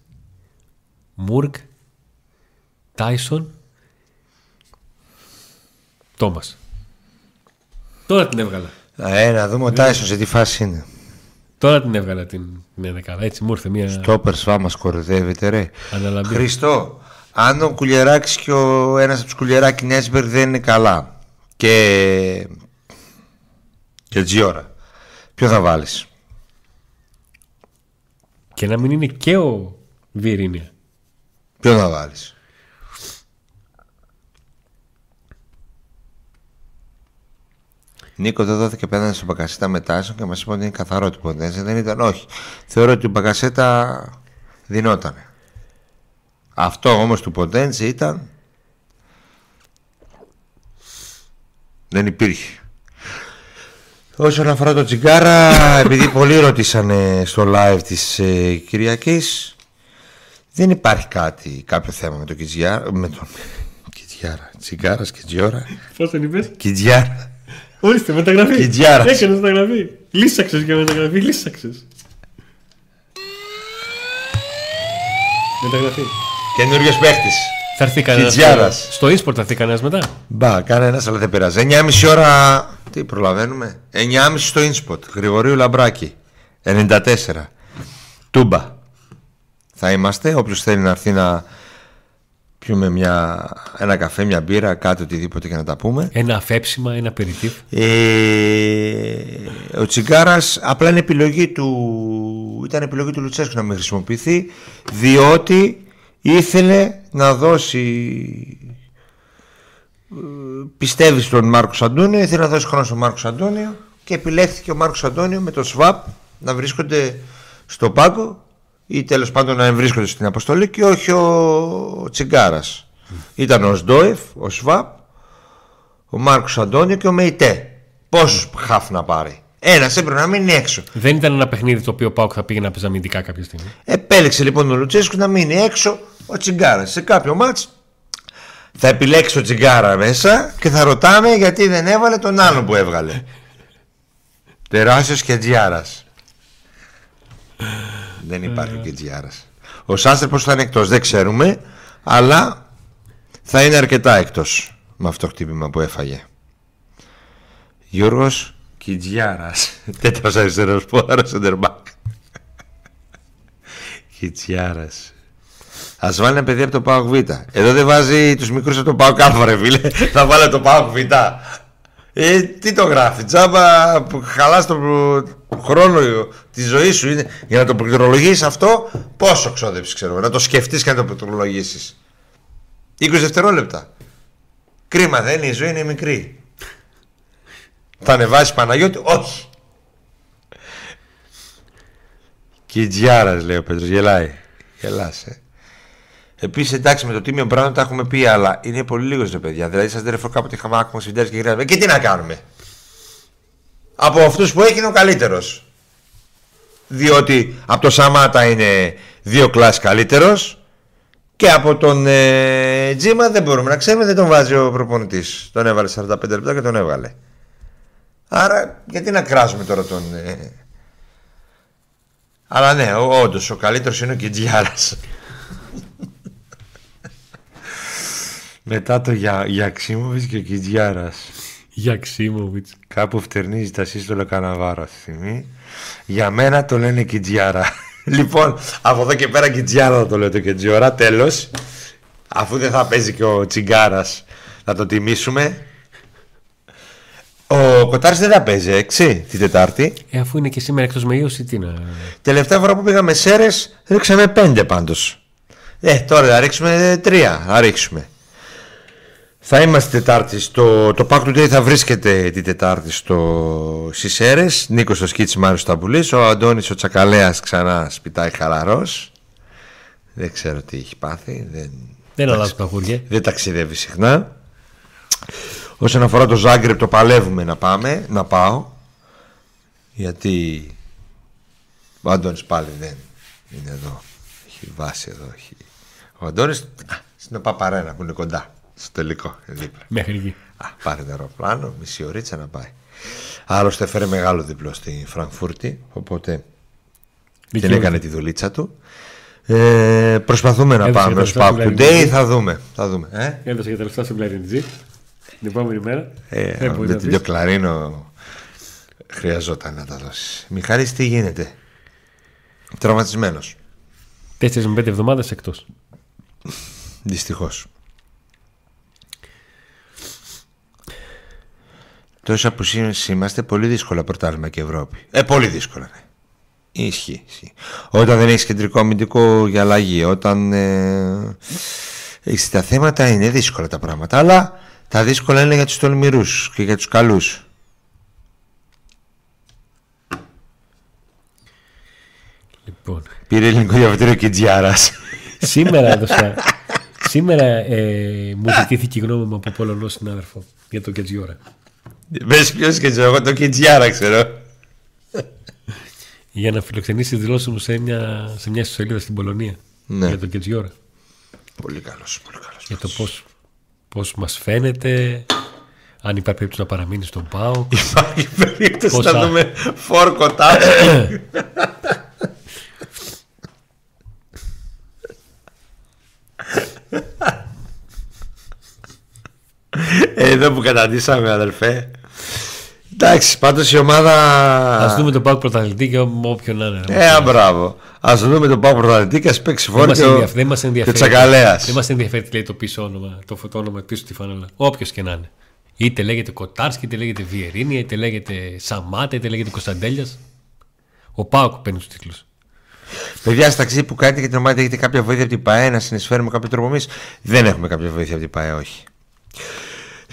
Μούργκ, Τάισον, Τόμας. Τώρα την έβγαλα. Ε, να δούμε ο Τάισον σε τι φάση είναι. Τώρα την έβγαλα την, την δεκάδα. Έτσι μου ήρθε μια Τόπερ σβά μας κοροϊδεύετε ρε. αναλαμπή. Χριστό, αν ο Κουλιεράκης και ο ένας από τους Κουλιεράκη Νέσμπερ δεν είναι καλά και, και Τζιόρα Ποιο θα βάλεις; Και να μην είναι και ο Βιερίνια. Ποιο θα βάλεις; Νίκο δεν δόθηκε πέναντι στον Μπακασέτα με Τάισον και μας είπε ότι είναι καθαρό του Ποντένσε. Δεν ήταν, όχι. Θεωρώ ότι ο Μπακασέτα δινόταν. Αυτό όμως του Ποντένσε ήταν. Δεν υπήρχε. Όσον αφορά το τσιγκάρα, επειδή πολλοί ρωτήσανε στο live της ε, Κυριακής, δεν υπάρχει κάτι, κάποιο θέμα με το Κιτζιάρα, με τον Κιτζιάρα, τσιγκάρας, Κιτζιόρα, Πώς τον είπες, Κιτζιάρα. Ορίστε, μεταγραφή. Κιτζιάρας. Έκανες μεταγραφή. Λύσαξες για μεταγραφή, λύσαξες. Μεταγραφή. Καινούριο παίχτης. Θα έρθει κανένας. Κιτζιάρας. Στο e-sport θα έρθει κανένας μετά. Μπα, κανένας, αλλά δεν πειράζει. 9.30 ώρα. Τι προλαβαίνουμε; 9.30 στο Inspot. Γρηγορίου Λαμπράκη. 94. Τούμπα. Θα είμαστε. Όποιος θέλει να έρθει να πιούμε μια, ένα καφέ, μια μπύρα, κάτι οτιδήποτε και να τα πούμε. Ένα αφέψιμα, ένα περιτύφ. Ε, ο Τσιγκάρας απλά είναι επιλογή του ήταν επιλογή του Λουτσέσκου να μην χρησιμοποιηθεί διότι ήθελε να δώσει ε, πιστεύει στον Μάρκος Αντώνιο ήθελε να δώσει χρόνο στον Μάρκος Αντώνιο και επιλέχθηκε ο Μάρκος Αντώνιο με το ΣΒΑΠ να βρίσκονται στο πάγκο ή τέλος πάντων να βρίσκονται στην αποστολή και όχι ο Τσιγκάρας ήταν ο Σντόεφ, ο ΣΒΑΠ ο Μάρκος Αντώνιο και ο Μεϊτέ. Πόσους χαφ να πάρει. Ένας έπρεπε να μείνει έξω. Δεν ήταν ένα παιχνίδι το οποίο ο Πάουκ θα πήγε να παίζει αμυντικά κάποια στιγμή. Επέλεξε λοιπόν ο Λουτσέσκου να μείνει έξω ο Τσιγκάρας. Σε κάποιο μάτς θα επιλέξει ο Τσιγκάρα μέσα και θα ρωτάμε γιατί δεν έβαλε τον άλλον που έβγαλε. Τεράστιος και Τζιάρας. Δεν υπάρχει και Τζιάρας. Ο Σάστερ πώς θα είναι εκτός δεν ξέρουμε, αλλά θα είναι αρκετά εκτός με αυτό το χτύπημα που έφαγε. Γιώργος Κιτζιάρας. Τέταρτος αριστερός πόδαρος σεντερμπάκ. Κιτζιάρας. Α βάλει ένα παιδί από το Πάοκ Β. Εδώ δεν βάζει τους μικρούς από το Πάοκ Α, ρε φίλε. Θα βάλει το Πάοκ Β. Ε, τι το γράφει, τζάμπα που χαλάς τον χρόνο της ζωής σου είναι για να το πληκτρολογήσει αυτό. Πόσο ξόδεψη ξέρω, να το σκεφτείς και να το πληκτρολογήσεις. 20 δευτερόλεπτα. Κρίμα δεν είναι, η ζωή είναι μικρή. Θα ανεβάσεις Παναγιώτη, όχι. Κιτζιάρας λέει ο Πέτρος, γελάει. Γελάσαι. Επίσης, εντάξει, με το τίμιο πράγμα τα έχουμε πει, αλλά είναι πολύ λίγος ρε παιδιά. Δηλαδή, σας δεν κάποτε είχαμε άκουμα συντέρε και γυρνάμε. Και τι να κάνουμε; Από αυτούς που έχει είναι ο καλύτερος. Διότι από το Σαμάτα είναι δύο κλάσει καλύτερος. Και από τον ε, Τζίμα δεν μπορούμε να ξέρουμε, δεν τον βάζει ο προπονητής. Τον έβαλε 45 λεπτά και τον έβγαλε. Άρα, γιατί να κράζουμε τώρα τον. Ε... Αλλά ναι, όντως ο καλύτερος είναι ο Κιτζιάρας. Μετά το για, Γιαξίμοβιτς και ο Κιτζιάρας. Γιαξίμοβιτς. Κάπου φτερνίζει τα σύστολα καναβάρα αυτή τη στιγμή. Για μένα το λένε Κιτζιάρα. λοιπόν, από εδώ και πέρα Κιτζιάρα θα το λέω το Κιτζιόρα. Τέλος. Αφού δεν θα παίζει και ο Τσιγκάρας, θα το τιμήσουμε. Ο Κοτάρης δεν θα παίζει έξι την Τετάρτη. Ε, αφού είναι και σήμερα εκτός με ίωση, τι να. Τελευταία φορά που πήγαμε σέρες, ρίξαμε πέντε πάντως. Ε, τώρα θα ρίξουμε τρία. Θα ρίξουμε. Θα είμαστε Τετάρτη στο. Το Pack Today θα βρίσκεται την Τετάρτη στο Σισέρε. Νίκος στο σκίτσι Μάριος Σταμπουλής. Ο Αντώνης ο Τσακαλέας ξανά σπιτάει χαλαρός. Δεν ξέρω τι έχει πάθει. Δεν, Δεν αλλάζουν τα χώρια. δεν ταξιδεύει συχνά. Όσον αφορά το Ζάγκρεπ το παλεύουμε να πάμε, να πάω. Γιατί ο Αντώνης πάλι δεν είναι εδώ. Έχει βάση εδώ. Έχει... Ο Αντώνης α, στην Παπαρένα που είναι κοντά. Στο τελικό. είναι Δίπλα. Μέχρι εκεί. Α, πάρε το αεροπλάνο, μισή ωρίτσα να πάει. Άλλωστε έφερε μεγάλο διπλό στη Φραγκφούρτη, οπότε δεν Δικαιούται. έκανε τη δουλίτσα του. Ε, προσπαθούμε να Έδωσε πάμε τα ως λεφτά Pack στην Today, Πλαρινιτζή. θα δούμε. Θα δούμε. Ε; Έδωσε για τα λεφτά στον Πλαρινιτζή. Την επόμενη μέρα. Ε, Δεν μπορεί με να την πεις. Κλαρίνο χρειαζόταν να τα δώσει. Μιχάλης τι γίνεται; Τραυματισμένος. 4 με 5 εβδομάδες εκτός. Δυστυχώς. Τόσα που είμαστε, πολύ δύσκολα πρωτάθλημα και Ευρώπη. Ε, πολύ δύσκολα, ναι. Ισχύει, ισχύει. Όταν δεν έχεις κεντρικό αμυντικό για αλλαγή, όταν ε, έχει τα θέματα, είναι δύσκολα τα πράγματα. Αλλά τα δύσκολα είναι για τους τολμηρούς και για τους καλούς. Λοιπόν. Πήρε ελληνικό διαβατήριο και τζιάρα. Σήμερα έδωσα. Σήμερα ε, μου ζητήθηκε η γνώμη μου από Πολωνό συνάδελφο για το Κετζιόρα. Μπε ποιος και εγώ το Κετζιάρα ξέρω. Για να φιλοξενήσει δηλώσεις μου σε μια, σε μια ιστοσελίδα στην Πολωνία. Ναι. Για το Κετζιόρα. Πολύ καλός, πολύ καλός. Για το πώς πώς μας φαίνεται, αν υπάρχει περίπτωση να παραμείνει στον ΠΑΟΚ. Υπάρχει περίπτωση Πόσα- να δούμε φόρκο τάξη. Ε, Εδώ που καταντήσαμε αδελφέ Εντάξει πάντως η ομάδα Α δούμε τον ΠΑΟΚ πρωταθλητή και ό- όποιον να είναι. Ε, α, μπράβο Ας δούμε τον Πάο Πρωταθλητή και ας παίξει Δεν μας φόρκο ενδιαφέρει- δεν μας και ενδιαφέρει. Τσακαλέας Δεν μας ενδιαφέρει τι λέει το πίσω όνομα, το φωτόνομα πίσω στη φανέλα. Όποιος και να είναι. Είτε λέγεται Κοτάρσκι, είτε λέγεται Βιερίνια, είτε λέγεται Σαμάτα, είτε λέγεται Κωνσταντέλιας. Ο Πάοκ παίρνει τους τίτλους. Παιδιά, στα ταξίδι που κάνετε για την ομάδα έχετε κάποια βοήθεια από την ΠαΕ να συνεισφέρουμε κάποιο τρόπο εμείς; Δεν έχουμε κάποια βοήθεια από την ΠαΕ, όχι.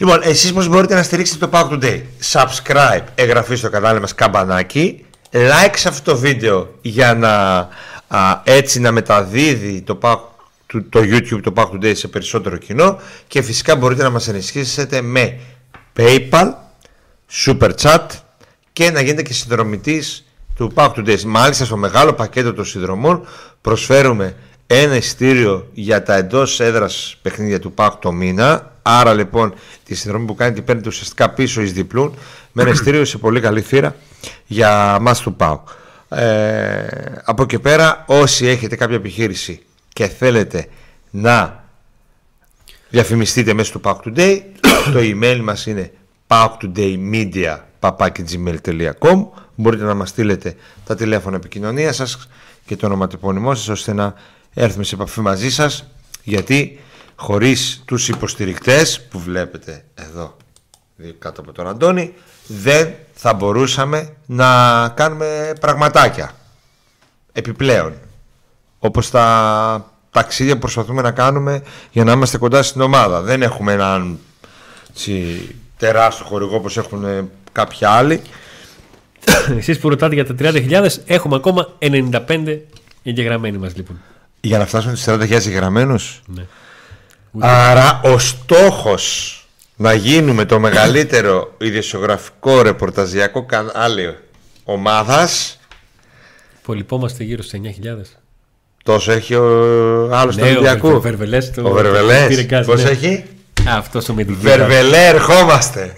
Λοιπόν, εσείς πώ μπορείτε να στηρίξετε το Pack Today. Subscribe, εγγραφή στο κανάλι μας καμπανάκι. Like σε αυτό το βίντεο για να α, έτσι να μεταδίδει το, Pack, το, το YouTube το Pack Today σε περισσότερο κοινό. Και φυσικά μπορείτε να μας ενισχύσετε με PayPal, Super Chat και να γίνετε και συνδρομητής του Pack Today. Μάλιστα στο μεγάλο πακέτο των συνδρομών προσφέρουμε ένα ειστήριο για τα εντός έδρας παιχνίδια του Pack το μήνα. Άρα λοιπόν τη συνδρομή που κάνετε παίρνετε ουσιαστικά πίσω εις διπλούν με ένα ειστήριο σε πολύ καλή θύρα για μας του Pack. Ε, από εκεί πέρα όσοι έχετε κάποια επιχείρηση και θέλετε να διαφημιστείτε μέσα στο Pack Today το email μας είναι packtodaymedia.gmail.com Μπορείτε να μας στείλετε τα τηλέφωνα επικοινωνίας σας και το ονοματεπώνυμό σας ώστε να έρθουμε σε επαφή μαζί σας γιατί χωρίς τους υποστηρικτές που βλέπετε εδώ κάτω από τον Αντώνη δεν θα μπορούσαμε να κάνουμε πραγματάκια επιπλέον όπως τα ταξίδια που προσπαθούμε να κάνουμε για να είμαστε κοντά στην ομάδα. Δεν έχουμε έναν έτσι, τεράστιο χορηγό όπως έχουν ε, κάποιοι άλλοι. Εσείς που ρωτάτε για τα 30.000, έχουμε ακόμα 95 εγγεγραμμένοι μας λοιπόν. Για να φτάσουμε στους 40.000 εγγραμμένους. Ναι. Άρα ο στόχος να γίνουμε το μεγαλύτερο ιδιοσιογραφικό ρεπορταζιακό κανάλι ομάδας Υπολοιπόμαστε γύρω στι 9.000. τόσο έχει ο άλλος του Ναι, ο Ολυμπιακού. Βερ- Βερβελές το- Ο το πήρε Βερβελές. γκάζ, Πώς ναι. έχει; Αυτός ο με την Βερβελέ ερχόμαστε.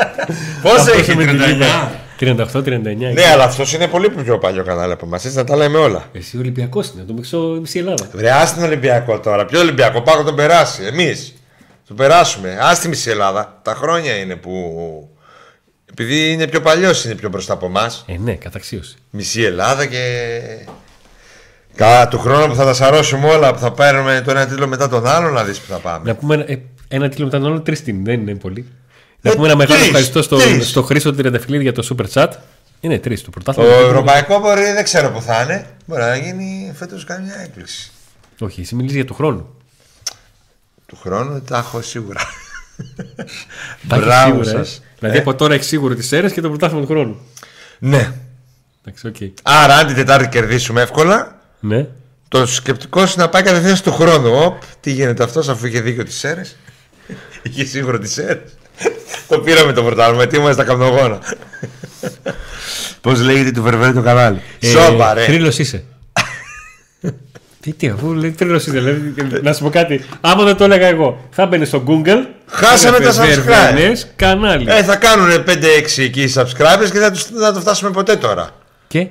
Πώς Αυτός έχει ο με την 39? 38-39. Ναι, αλλά αυτός είναι πολύ πιο παλιό κανάλι από εμάς. Έτσι να τα λέμε όλα. Εσύ Ολυμπιακός είναι, το μισό μισή Ελλάδα. Βρε, άσε τον Ολυμπιακό τώρα. Ποιο Ολυμπιακό, πάω να τον περάσει. Εμείς. Τον περάσουμε. Άσε τη μισή Ελλάδα. Τα χρόνια είναι που. Επειδή είναι πιο παλιός, είναι πιο μπροστά από εμάς. Ε, ναι, καταξίωση. Μισή Ελλάδα και. Κατά του χρόνου που θα τα σαρώσουμε όλα, που θα παίρνουμε το ένα τίτλο μετά τον άλλο, να δεις που θα πάμε. Να πούμε ένα, ε, ένα τίτλο μετά τον άλλο, τρεις τιμ, δεν είναι πολύ. Να Ε, πούμε ένα μεγάλο τρεις, ευχαριστώ στο, τρεις. στο Χρήστο Τριανταφυλλίδη για το super chat. Είναι τρεις το Το πρωτάθλημα. ευρωπαϊκό μπορεί, δεν ξέρω που θα είναι. Μπορεί να γίνει φέτος καμιά έκπληξη. Όχι, εσύ μιλήσει για το χρόνο. Του χρόνου τα έχω σίγουρα. Τα έχεις Μπράβο σίγουρα, ε. σας. Δηλαδή Ε. από τώρα έχεις σίγουρο τις αίρες και το πρωτάθλημα του χρόνου. Ναι. Εντάξει, οκ. Άρα, αν την Τετάρτη κερδίσουμε εύκολα, Ναι. το σκεπτικό είναι να πάει κατευθείαν του χρόνου. Οπ, τι γίνεται αυτός αφού είχε δίκιο τις αίρες. είχε σίγουρο τις αίρες. Το πήραμε το πρωτάθλημα, τι είμαστε τα καμνογόνα. Πώς λέγεται του Βερβέρη το κανάλι; Σόπα, ρε. Θρύλος είσαι. τι, τι, αφού λέει θρύλος είσαι. Δηλαδή, να σου πω κάτι. Άμα δεν το έλεγα εγώ, θα μπαίνει στο Google. Χάσαμε τα έγραφε subscribe. Βερβενές κανάλι. Ε, θα κάνουν 5-6 εκεί subscribers και δεν θα, τους, δεν θα το φτάσουμε ποτέ τώρα. Και;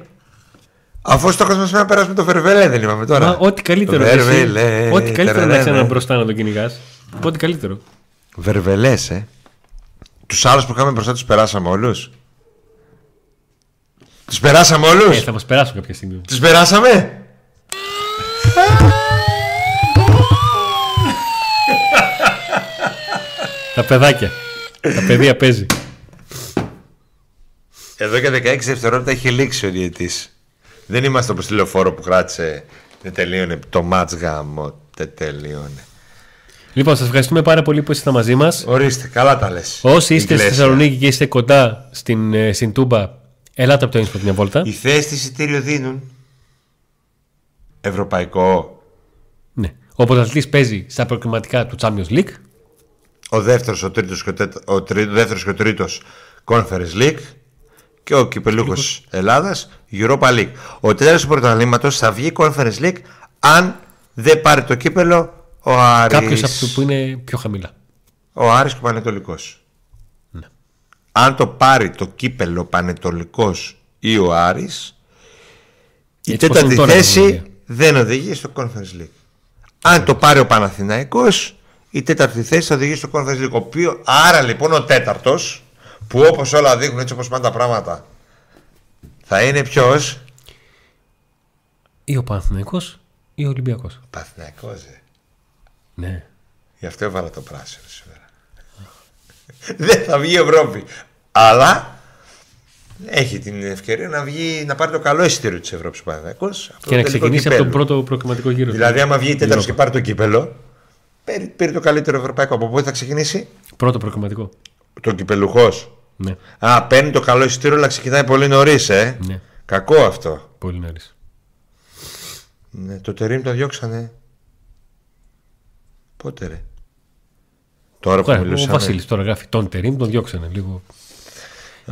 Αφού στο κόσμος να περάσουμε το Βερβελέ, δεν είπαμε τώρα. Μα, ό,τι καλύτερο. Βερβελέ, εσύ, Ό,τι καλύτερο να τερερέ, έχει έναν ναι. μπροστά να τον κυνηγάς. Ό,τι καλύτερο. Βερβελέ, ε. Τους άλλους που είχαμε μπροστά τους περάσαμε όλους; Τους περάσαμε όλους; Ε, θα μας περάσουν κάποια στιγμή. Τους περάσαμε; Τα παιδάκια. Τα παιδεία παίζει. Εδώ και 16 δευτερόλεπτα έχει λήξει ο διαιτή. Δεν είμαστε όπως τηλεφόρο που κράτησε. Δεν τελείωνε. Το μάτς γάμο. Δεν τελείωνε. Λοιπόν, σας ευχαριστούμε πάρα πολύ που ήσασταν μαζί μας. Ορίστε, καλά τα λες. Όσοι είστε στη Θεσσαλονίκη και είστε κοντά στην ε, Σιντούμπα, ελάτε από το Ινσπορτ μια βόλτα. Οι θέσει της εισιτήριο δίνουν. Ευρωπαϊκό. Ναι. Ο πρωταθλητής παίζει στα προκριματικά του Champions League. Ο δεύτερος, ο τρίτος και ο, τέτα... ο τρίτο, δεύτερος και ο τρίτος Conference League. Και ο κυπελούχος Ελλάδας Europa League. Ο τέταρτο του πρωταθλήματος θα βγει Conference League αν δεν πάρει το κύπελο ο Άρης. Κάποιος από του που είναι πιο χαμηλά. Ο Άρης και ο Πανετολικός. Ναι. Αν το πάρει το κύπελο Πανετολικός ή ο Άρης, η Έτσι πώς τέταρτη είναι τώρα η θέση βαθμολογία. δεν οδηγεί στο Conference League. Αν το πάρει ο Παναθηναϊκός, η τέταρτη θέση θα οδηγεί στο Conference League. Ο οποίο, άρα λοιπόν ο τέταρτος, που όπως όλα δείχνουν έτσι όπως πάνε τα πράγματα, θα είναι ποιος; Ή ο Παναθηναϊκός ή ο Ολυμπιακός. Ο Παναθηναϊκός, ε. Ναι. Γι' αυτό έβαλα το πράσινο σήμερα. Δεν θα βγει η Ευρώπη. Αλλά έχει την ευκαιρία να, βγει, να πάρει το καλό εισιτήριο της Ευρώπης ο Παναθηναϊκός από Και να το τελικό ξεκινήσει από τον κυπέλλου. πρώτο προκριματικό γύρο. Δηλαδή, άμα βγει τέταρτο Europa. και πάρει το κύπελο, πήρε, πήρε το καλύτερο ευρωπαϊκό. Από πού θα ξεκινήσει; Πρώτο προκριματικό. το κυπελουχός. Ναι. Α, παίρνει το καλό εισιτήριο, αλλά ξεκινάει πολύ νωρίς, ε. ναι. Κακό αυτό. Πολύ νωρίς. Ναι, το τερίμ το διώξανε. Πότε ρε. Τώρα που Ο μιλούσαμε. Βασίλης τώρα γράφει τον Τερήμ, τον διώξανε λίγο.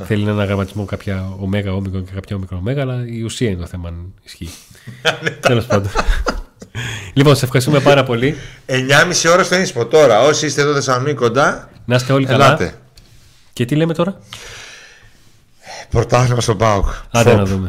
Θέλει ένα γραμματισμό κάποια ωμέγα, όμικρον και κάποια όμικρον ωμέγα, αλλά η ουσία είναι το θέμα αν ισχύει. Τέλος πάντων. λοιπόν, σε ευχαριστούμε πάρα πολύ. 9.30 ώρα στο ίνσπο τώρα. Όσοι είστε εδώ Θεσσαλονίκη κοντά, Να είστε όλοι καλά. ελάτε. Και τι λέμε τώρα; Πρωτάθλημα στον Πάοκ. Άντε Φοπ. να δούμε.